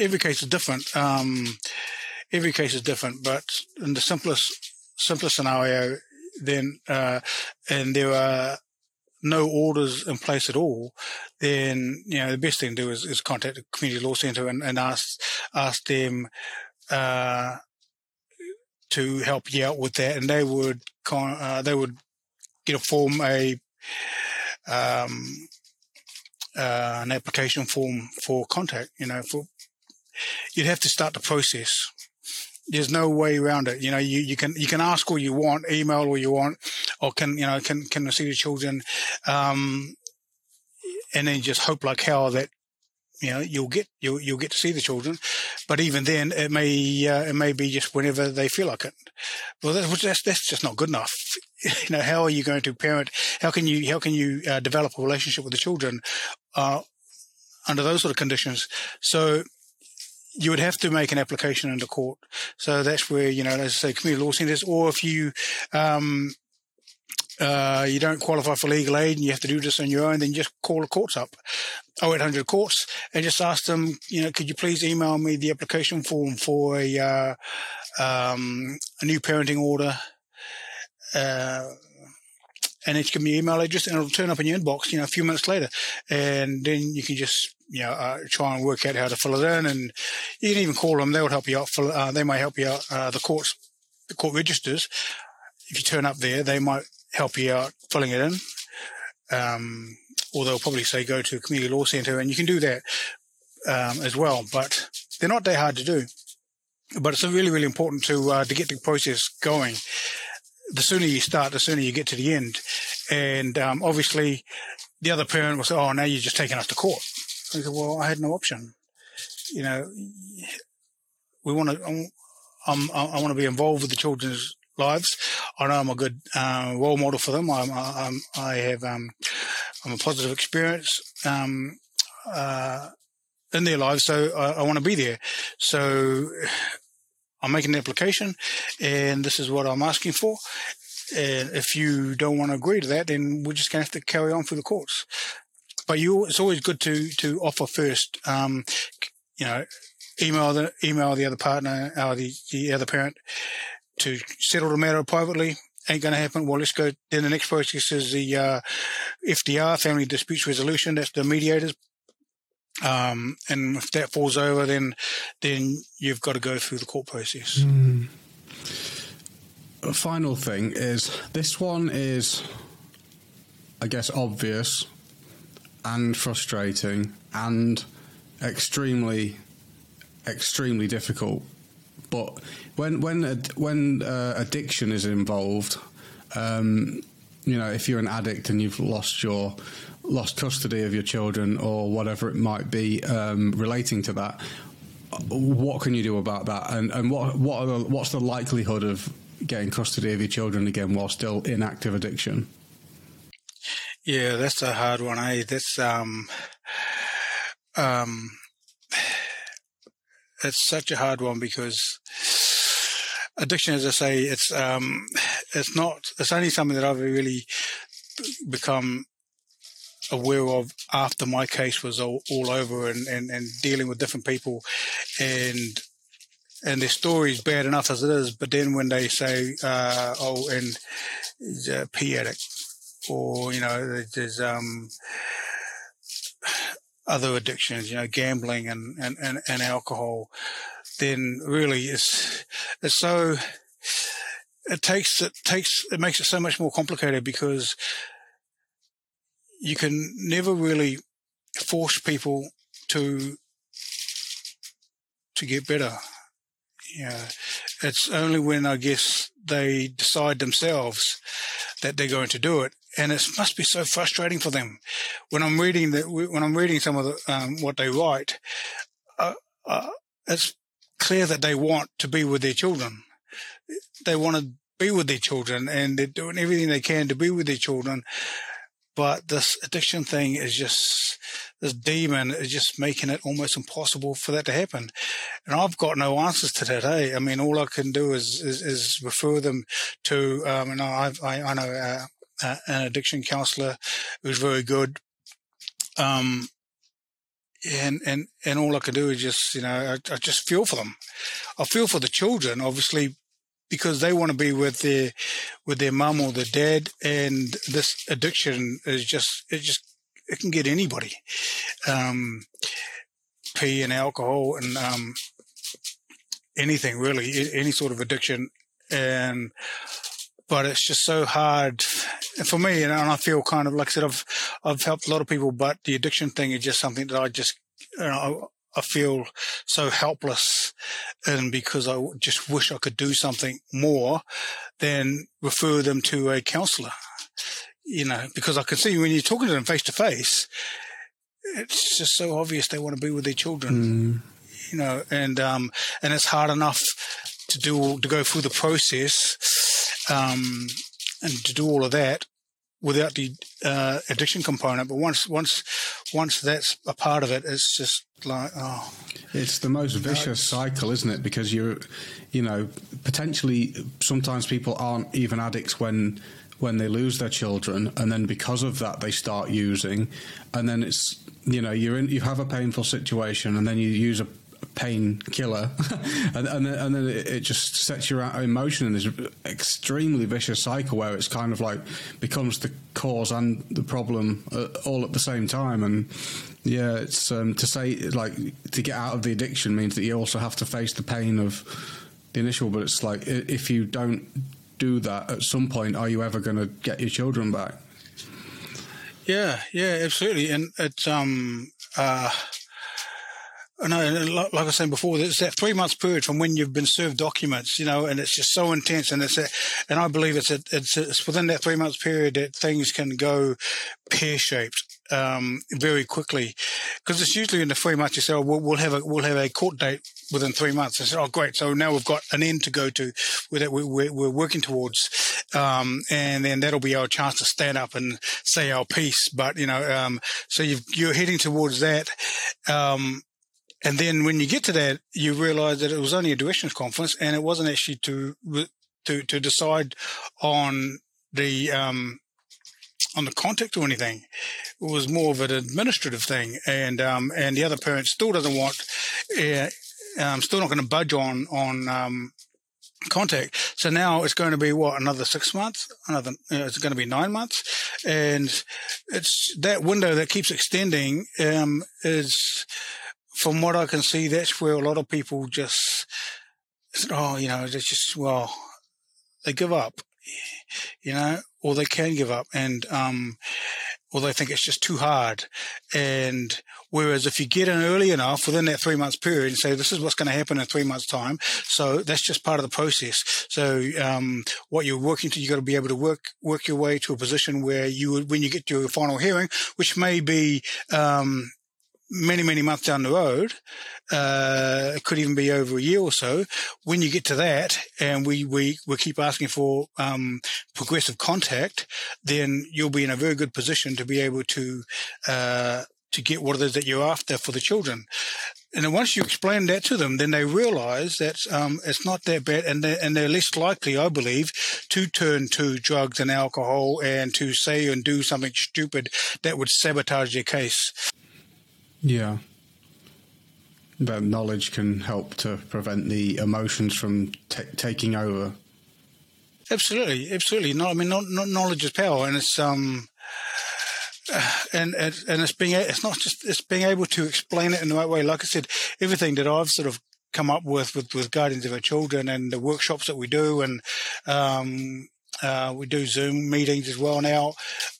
every case is different. Um, every case is different, but in the simplest simplest scenario, then uh, and there are no orders in place at all, then you know the best thing to do is, is contact the community law centre and, and ask ask them uh, to help you out with that, and they would con- uh, they would get a form a um, uh, an application form for contact. You know, for you'd have to start the process. There's no way around it. You know, you, you can you can ask all you want, email all you want, or can you know can can see the children, um, and then just hope like hell that you know you'll get you'll you'll get to see the children, but even then it may uh, it may be just whenever they feel like it. Well, that's that's, that's just not good enough. You know, how are you going to parent? How can you how can you uh, develop a relationship with the children uh, under those sort of conditions? So you would have to make an application into court. So that's where, you know, as I say, community law centres, or if you, um, uh, you don't qualify for legal aid and you have to do this on your own, then just call the courts up, 0800 courts, and just ask them, you know, could you please email me the application form for a, uh, um, a new parenting order, uh, and give me your email address and it'll turn up in your inbox, you know, a few minutes later. And then you can just, you know, uh, try and work out how to fill it in. And you can even call them. They would help you out. Fill, uh, they might help you out. Uh, the courts, the court registers. If you turn up there, they might help you out filling it in. Um, or they'll probably say go to a community law centre and you can do that, um, as well. But they're not that hard to do. But it's really, really important to, uh, to get the process going the sooner you start, the sooner you get to the end. And um, obviously, the other parent will say, "Oh, now you're just taking us to court." I said, "Well, I had no option. You know, we want to. I'm, I want to be involved with the children's lives. I know I'm a good uh, role model for them. I'm, I'm I have um, I'm a positive experience um, uh, in their lives, so I, I want to be there. So I'm making an application and this is what I'm asking for. And if you don't want to agree to that, then we're just going to have to carry on through the courts. But you, it's always good to, to offer first, um, you know, email the, email the other partner or the, the other parent to settle the matter privately. Ain't going to happen. Well, let's go. Then the next process is the, uh, FDR, Family Disputes Resolution. That's the mediators um, and if that falls over, then then you've got to go through the court process. Mm. A final thing is this one is, I guess, obvious and frustrating and extremely, extremely difficult. But when when when uh, addiction is involved, um, you know, if you're an addict and you've lost your lost custody of your children or whatever it might be um, relating to that, what can you do about that? And and what what the, what's the likelihood of getting custody of your children again while still in active addiction? Yeah, that's a hard one. Eh? That's um, um, it's such a hard one because addiction, as I say, it's um, it's not. It's only something that I've really become aware of after my case was all, all over and, and, and dealing with different people. And and their story is bad enough as it is, but then when they say, uh, oh, and he's a P addict, or, you know, there's, um, other addictions, you know, gambling and, and, and, and alcohol, then really it's, it's so, it takes, it takes, it makes it so much more complicated because you can never really force people to to get better. Yeah, it's only when I guess they decide themselves that they're going to do it, and it must be so frustrating for them. When I'm reading that, when I'm reading some of the, um, what they write, uh, uh, it's clear that they want to be with their children. They want to be with their children and they're doing everything they can to be with their children. But this addiction thing is just, this demon is just making it almost impossible for that to happen. And I've got no answers to that. Hey, I mean, all I can do is, is, is refer them to, um, and I've, I, I know, uh, uh, an addiction counselor who's very good. Um, and and and all I can do is just you know I, I, just feel for them. I feel for the children, obviously, because they want to be with their with their mum or their dad, and this addiction is just it just it can get anybody. Um, P and alcohol and um, anything really, any sort of addiction, and but it's just so hard for me, and I feel kind of like I said, I've I've helped a lot of people, but the addiction thing is just something that I just you know, I feel so helpless, and because I just wish I could do something more than refer them to a counsellor. You know, because I can see when you're talking to them face to face, it's just so obvious they want to be with their children. Mm. You know, and um, and it's hard enough to do to go through the process um, and to do all of that without the uh, addiction component. But once once once that's a part of it, it's just like oh, it's the most vicious cycle, isn't it? Because you're, you know, potentially sometimes people aren't even addicts when when they lose their children, and then because of that they start using, and then it's you know you're in you have a painful situation, and then you use a painkiller, and, and, then, and then it, just sets your emotion in this extremely vicious cycle where it's kind of like becomes the cause and the problem uh, all at the same time. And yeah, it's um, to say like to get out of the addiction means that you also have to face the pain of the initial. But it's like if you don't do that at some point, are you ever going to get your children back? Yeah, yeah, absolutely, and it's um uh no, like I saying before, it's that three months period from when you've been served documents, you know, and it's just so intense. And it's, a, and I believe it's, a, it's, a, it's within that three months period that things can go pear shaped. Um, very quickly, because it's usually in the three months you say, oh, we'll, we'll, have a we'll have a court date within three months. I said, oh, great! So now we've got an end to go to that we're, we're working towards, um, and then that'll be our chance to stand up and say our piece. But you know, um, so you are heading towards that. And then when you get to that, you realize that it was only a directions conference and it wasn't actually to, to, to decide on the, um, on the contact or anything. It was more of an administrative thing. And, um, and the other parent still doesn't want, uh, um, still not going to budge on, on, um, contact. So now it's going to be what another six months, another know, it's going to be nine months, and it's that window that keeps extending. Um, is from what I can see, that's where a lot of people just, oh, you know, they just, well, they give up, you know, or they can give up and, um, or they think it's just too hard. And whereas if you get in early enough within that three months period and say, this is what's going to happen in three months time. So that's just part of the process. So, um, what you're working to, you've got to be able to work, work your way to a position where you, when you get to your final hearing, which may be, um, many, many months down the road, uh, it could even be over a year or so. When you get to that, and we we, we keep asking for um, progressive contact, then you'll be in a very good position to be able to uh, to get what it is that you're after for the children. And then once you explain that to them, then they realize that um, it's not that bad, and they're, and they're less likely, I believe, to turn to drugs and alcohol and to say and do something stupid that would sabotage their case. Yeah. That knowledge can help to prevent the emotions from t- taking over. Absolutely, absolutely. No, I mean, not, knowledge is power, and it's um, and and and it's being it's not just it's being able to explain it in the right way. Like I said, everything that I've sort of come up with with, with guardians of our children and the workshops that we do, and um, uh, we do Zoom meetings as well now.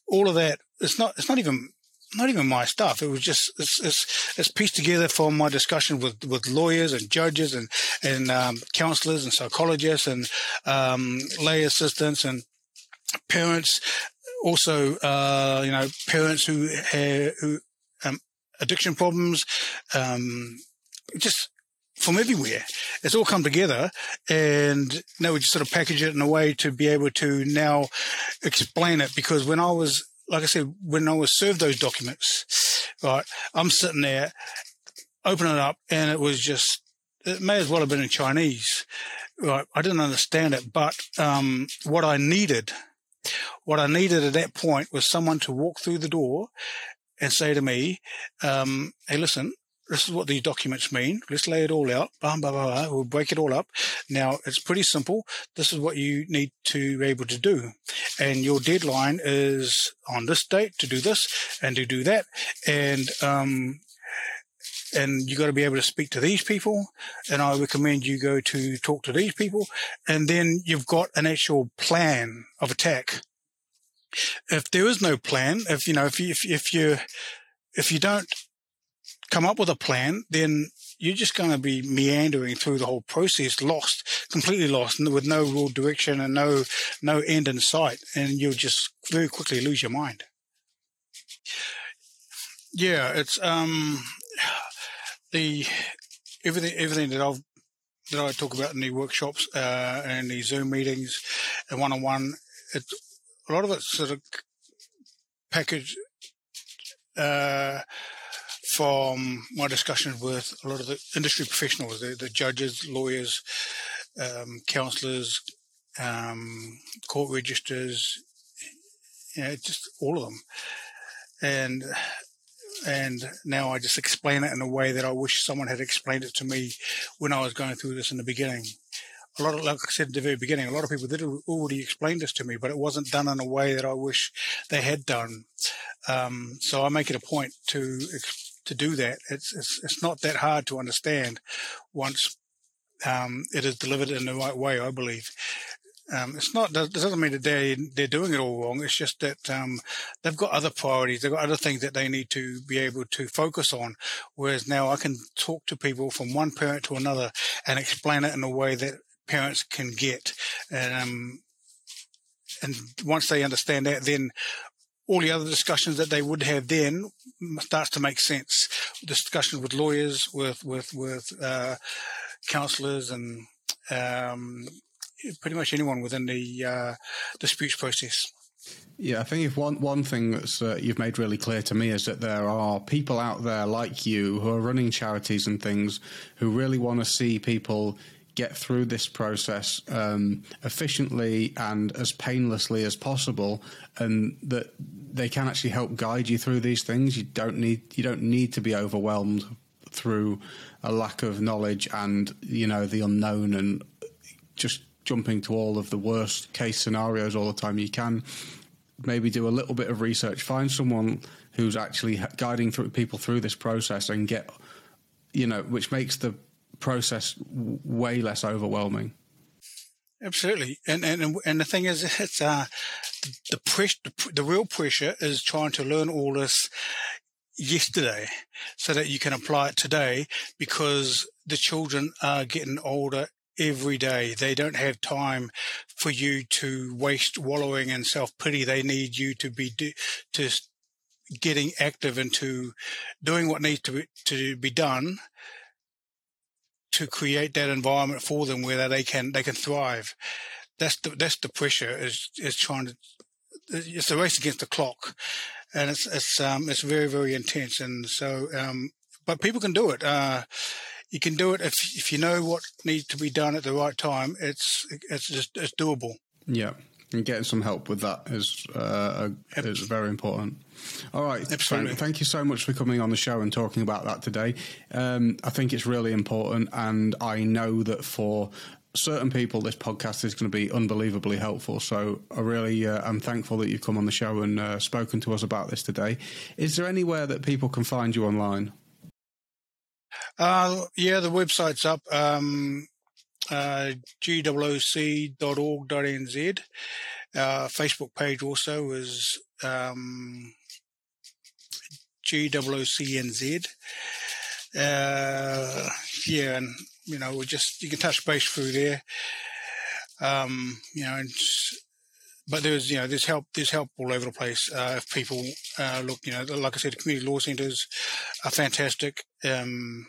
All of that. It's not. It's not even not even my stuff. It was just it's, it's, it's pieced together from my discussion with, with lawyers and judges and and um, counselors and psychologists and um, lay assistants and parents. Also, uh, you know, parents who have who um, addiction problems. Um, just from everywhere. It's all come together, and now we just sort of package it in a way to be able to now explain it. Because when I was, like I said, when I was served those documents, right, I'm sitting there, opening it up, and it was just, it may as well have been in Chinese. Right, I didn't understand it, but um, what I needed, what I needed at that point was someone to walk through the door and say to me, um, "Hey, listen, this is what these documents mean. Let's lay it all out. Blah, blah, blah, blah. We'll break it all up. Now, it's pretty simple. This is what you need to be able to do. And your deadline is on this date to do this and to do that. And, um, and you got to be able to speak to these people. And I recommend you go to talk to these people. And then you've got an actual plan of attack. If there is no plan, if, you know, if you, if, if you, if you don't come up with a plan, then you're just going to be meandering through the whole process, lost, completely lost, with no real direction and no no end in sight, and you'll just very quickly lose your mind. Yeah, it's um the everything everything that I've that I talk about in the workshops uh, and the Zoom meetings and one on one. It's a lot of it's sort of packaged. Uh, from my discussions with a lot of the industry professionals, the, the judges, lawyers, um, counsellors, um, court registers, you know, just all of them. And and now I just explain it in a way that I wish someone had explained it to me when I was going through this in the beginning. A lot of, like I said at the very beginning, a lot of people did already explain this to me, but it wasn't done in a way that I wish they had done. Um, so I make it a point to to do that. It's, it's, it's not that hard to understand once um, it is delivered in the right way, I believe. Um, it's not, it doesn't mean that they, they're doing it all wrong. It's just that, um, they've got other priorities. They've got other things that they need to be able to focus on. Whereas now I can talk to people from one parent to another and explain it in a way that parents can get. And, um, and once they understand that, then all the other discussions that they would have then starts to make sense. Discussions with lawyers, with with with uh, counsellors, and um, pretty much anyone within the uh, disputes process. Yeah, I think if one one thing that's uh, you've made really clear to me is that there are people out there like you who are running charities and things who really want to see people get through this process um, efficiently and as painlessly as possible, and that they can actually help guide you through these things. You don't need you don't need to be overwhelmed through a lack of knowledge and you know the unknown and just jumping to all of the worst case scenarios all the time. You can maybe do a little bit of research, find someone who's actually guiding through people through this process, and get you know which makes the process way less overwhelming. Absolutely, and and and the thing is, it's uh, the pressure, the, the real pressure is trying to learn all this yesterday, so that you can apply it today, because the children are getting older every day. They don't have time for you to waste wallowing in self pity. They need you to be do, to getting active into doing what needs to be, to be done to create that environment for them where they can they can thrive. That's the that's the pressure is is trying to it's a race against the clock, and it's it's um it's very very intense. And so um, but people can do it. Uh, you can do it if if you know what needs to be done at the right time. It's it's just it's doable. Yeah, and getting some help with that is uh, is very important. All right, Absolutely. thank you so much for coming on the show and talking about that today. Um, I think it's really important, and I know that for certain people, this podcast is going to be unbelievably helpful. So I really uh, am thankful that you've come on the show and uh, spoken to us about this today. Is there anywhere that people can find you online? Uh, yeah, the website's up. Um, gwoc.org.nz. Uh, Facebook page also is um, GWOCNZ. Uh, yeah, and you know, we just you can touch base through there. Um, you know, and, but there's you know there's help there's help all over the place. Uh, if people uh, look, you know, like I said, community law centres are fantastic. Um,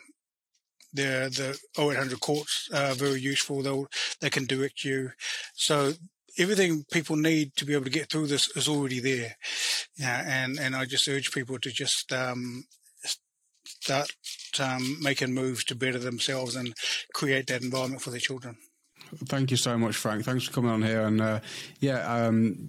the the 0800 courts are very useful. They they can direct you. So everything people need to be able to get through this is already there. Yeah, and and I just urge people to just um, start um, making moves to better themselves and create that environment for their children. Thank you so much, Frank. Thanks for coming on here. And uh, yeah, um,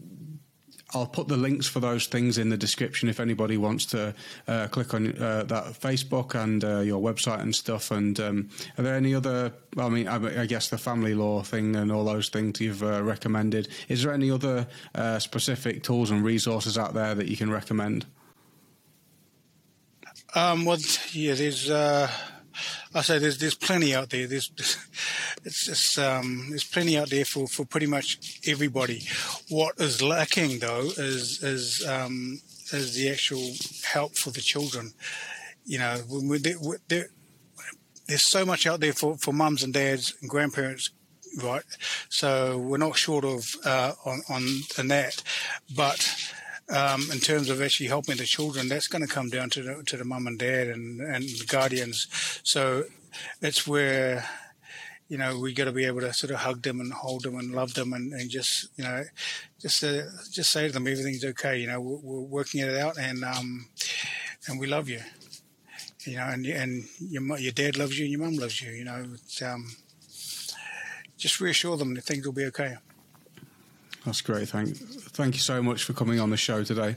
I'll put the links for those things in the description if anybody wants to uh, click on uh, that Facebook and uh, your website and stuff. And um, are there any other? I mean, I, guess the family law thing and all those things you've uh, recommended. Is there any other uh, specific tools and resources out there that you can recommend? Um, well, yeah, there's. I say there's there's plenty out there. There's it's just um, there's plenty out there for, for pretty much everybody. What is lacking though is is um, is the actual help for the children. You know, when there, there's so much out there for, for mums and dads and grandparents, right? So we're not short of uh, on on, on that, but um, in terms of actually helping the children, that's going to come down to the, to the mum and dad and, and the guardians. So it's where, you know, we got to be able to sort of hug them and hold them and love them and, and just, you know, just uh, just say to them everything's okay. You know, we're, we're working it out and um, and we love you. You know, and and your your dad loves you and your mum loves you. You know, um, just reassure them that things will be okay. That's great. Thank, thank you so much for coming on the show today.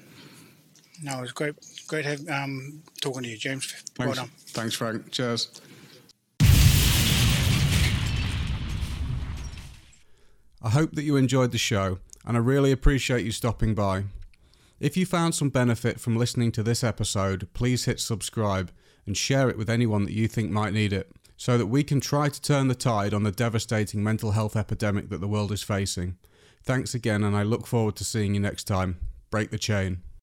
No, it was great, great have, um, talking to you, James. Thanks, well Thanks, Frank. Cheers. I hope that you enjoyed the show, and I really appreciate you stopping by. If you found some benefit from listening to this episode, please hit subscribe and share it with anyone that you think might need it, so that we can try to turn the tide on the devastating mental health epidemic that the world is facing. Thanks again, and I look forward to seeing you next time. Break the chain.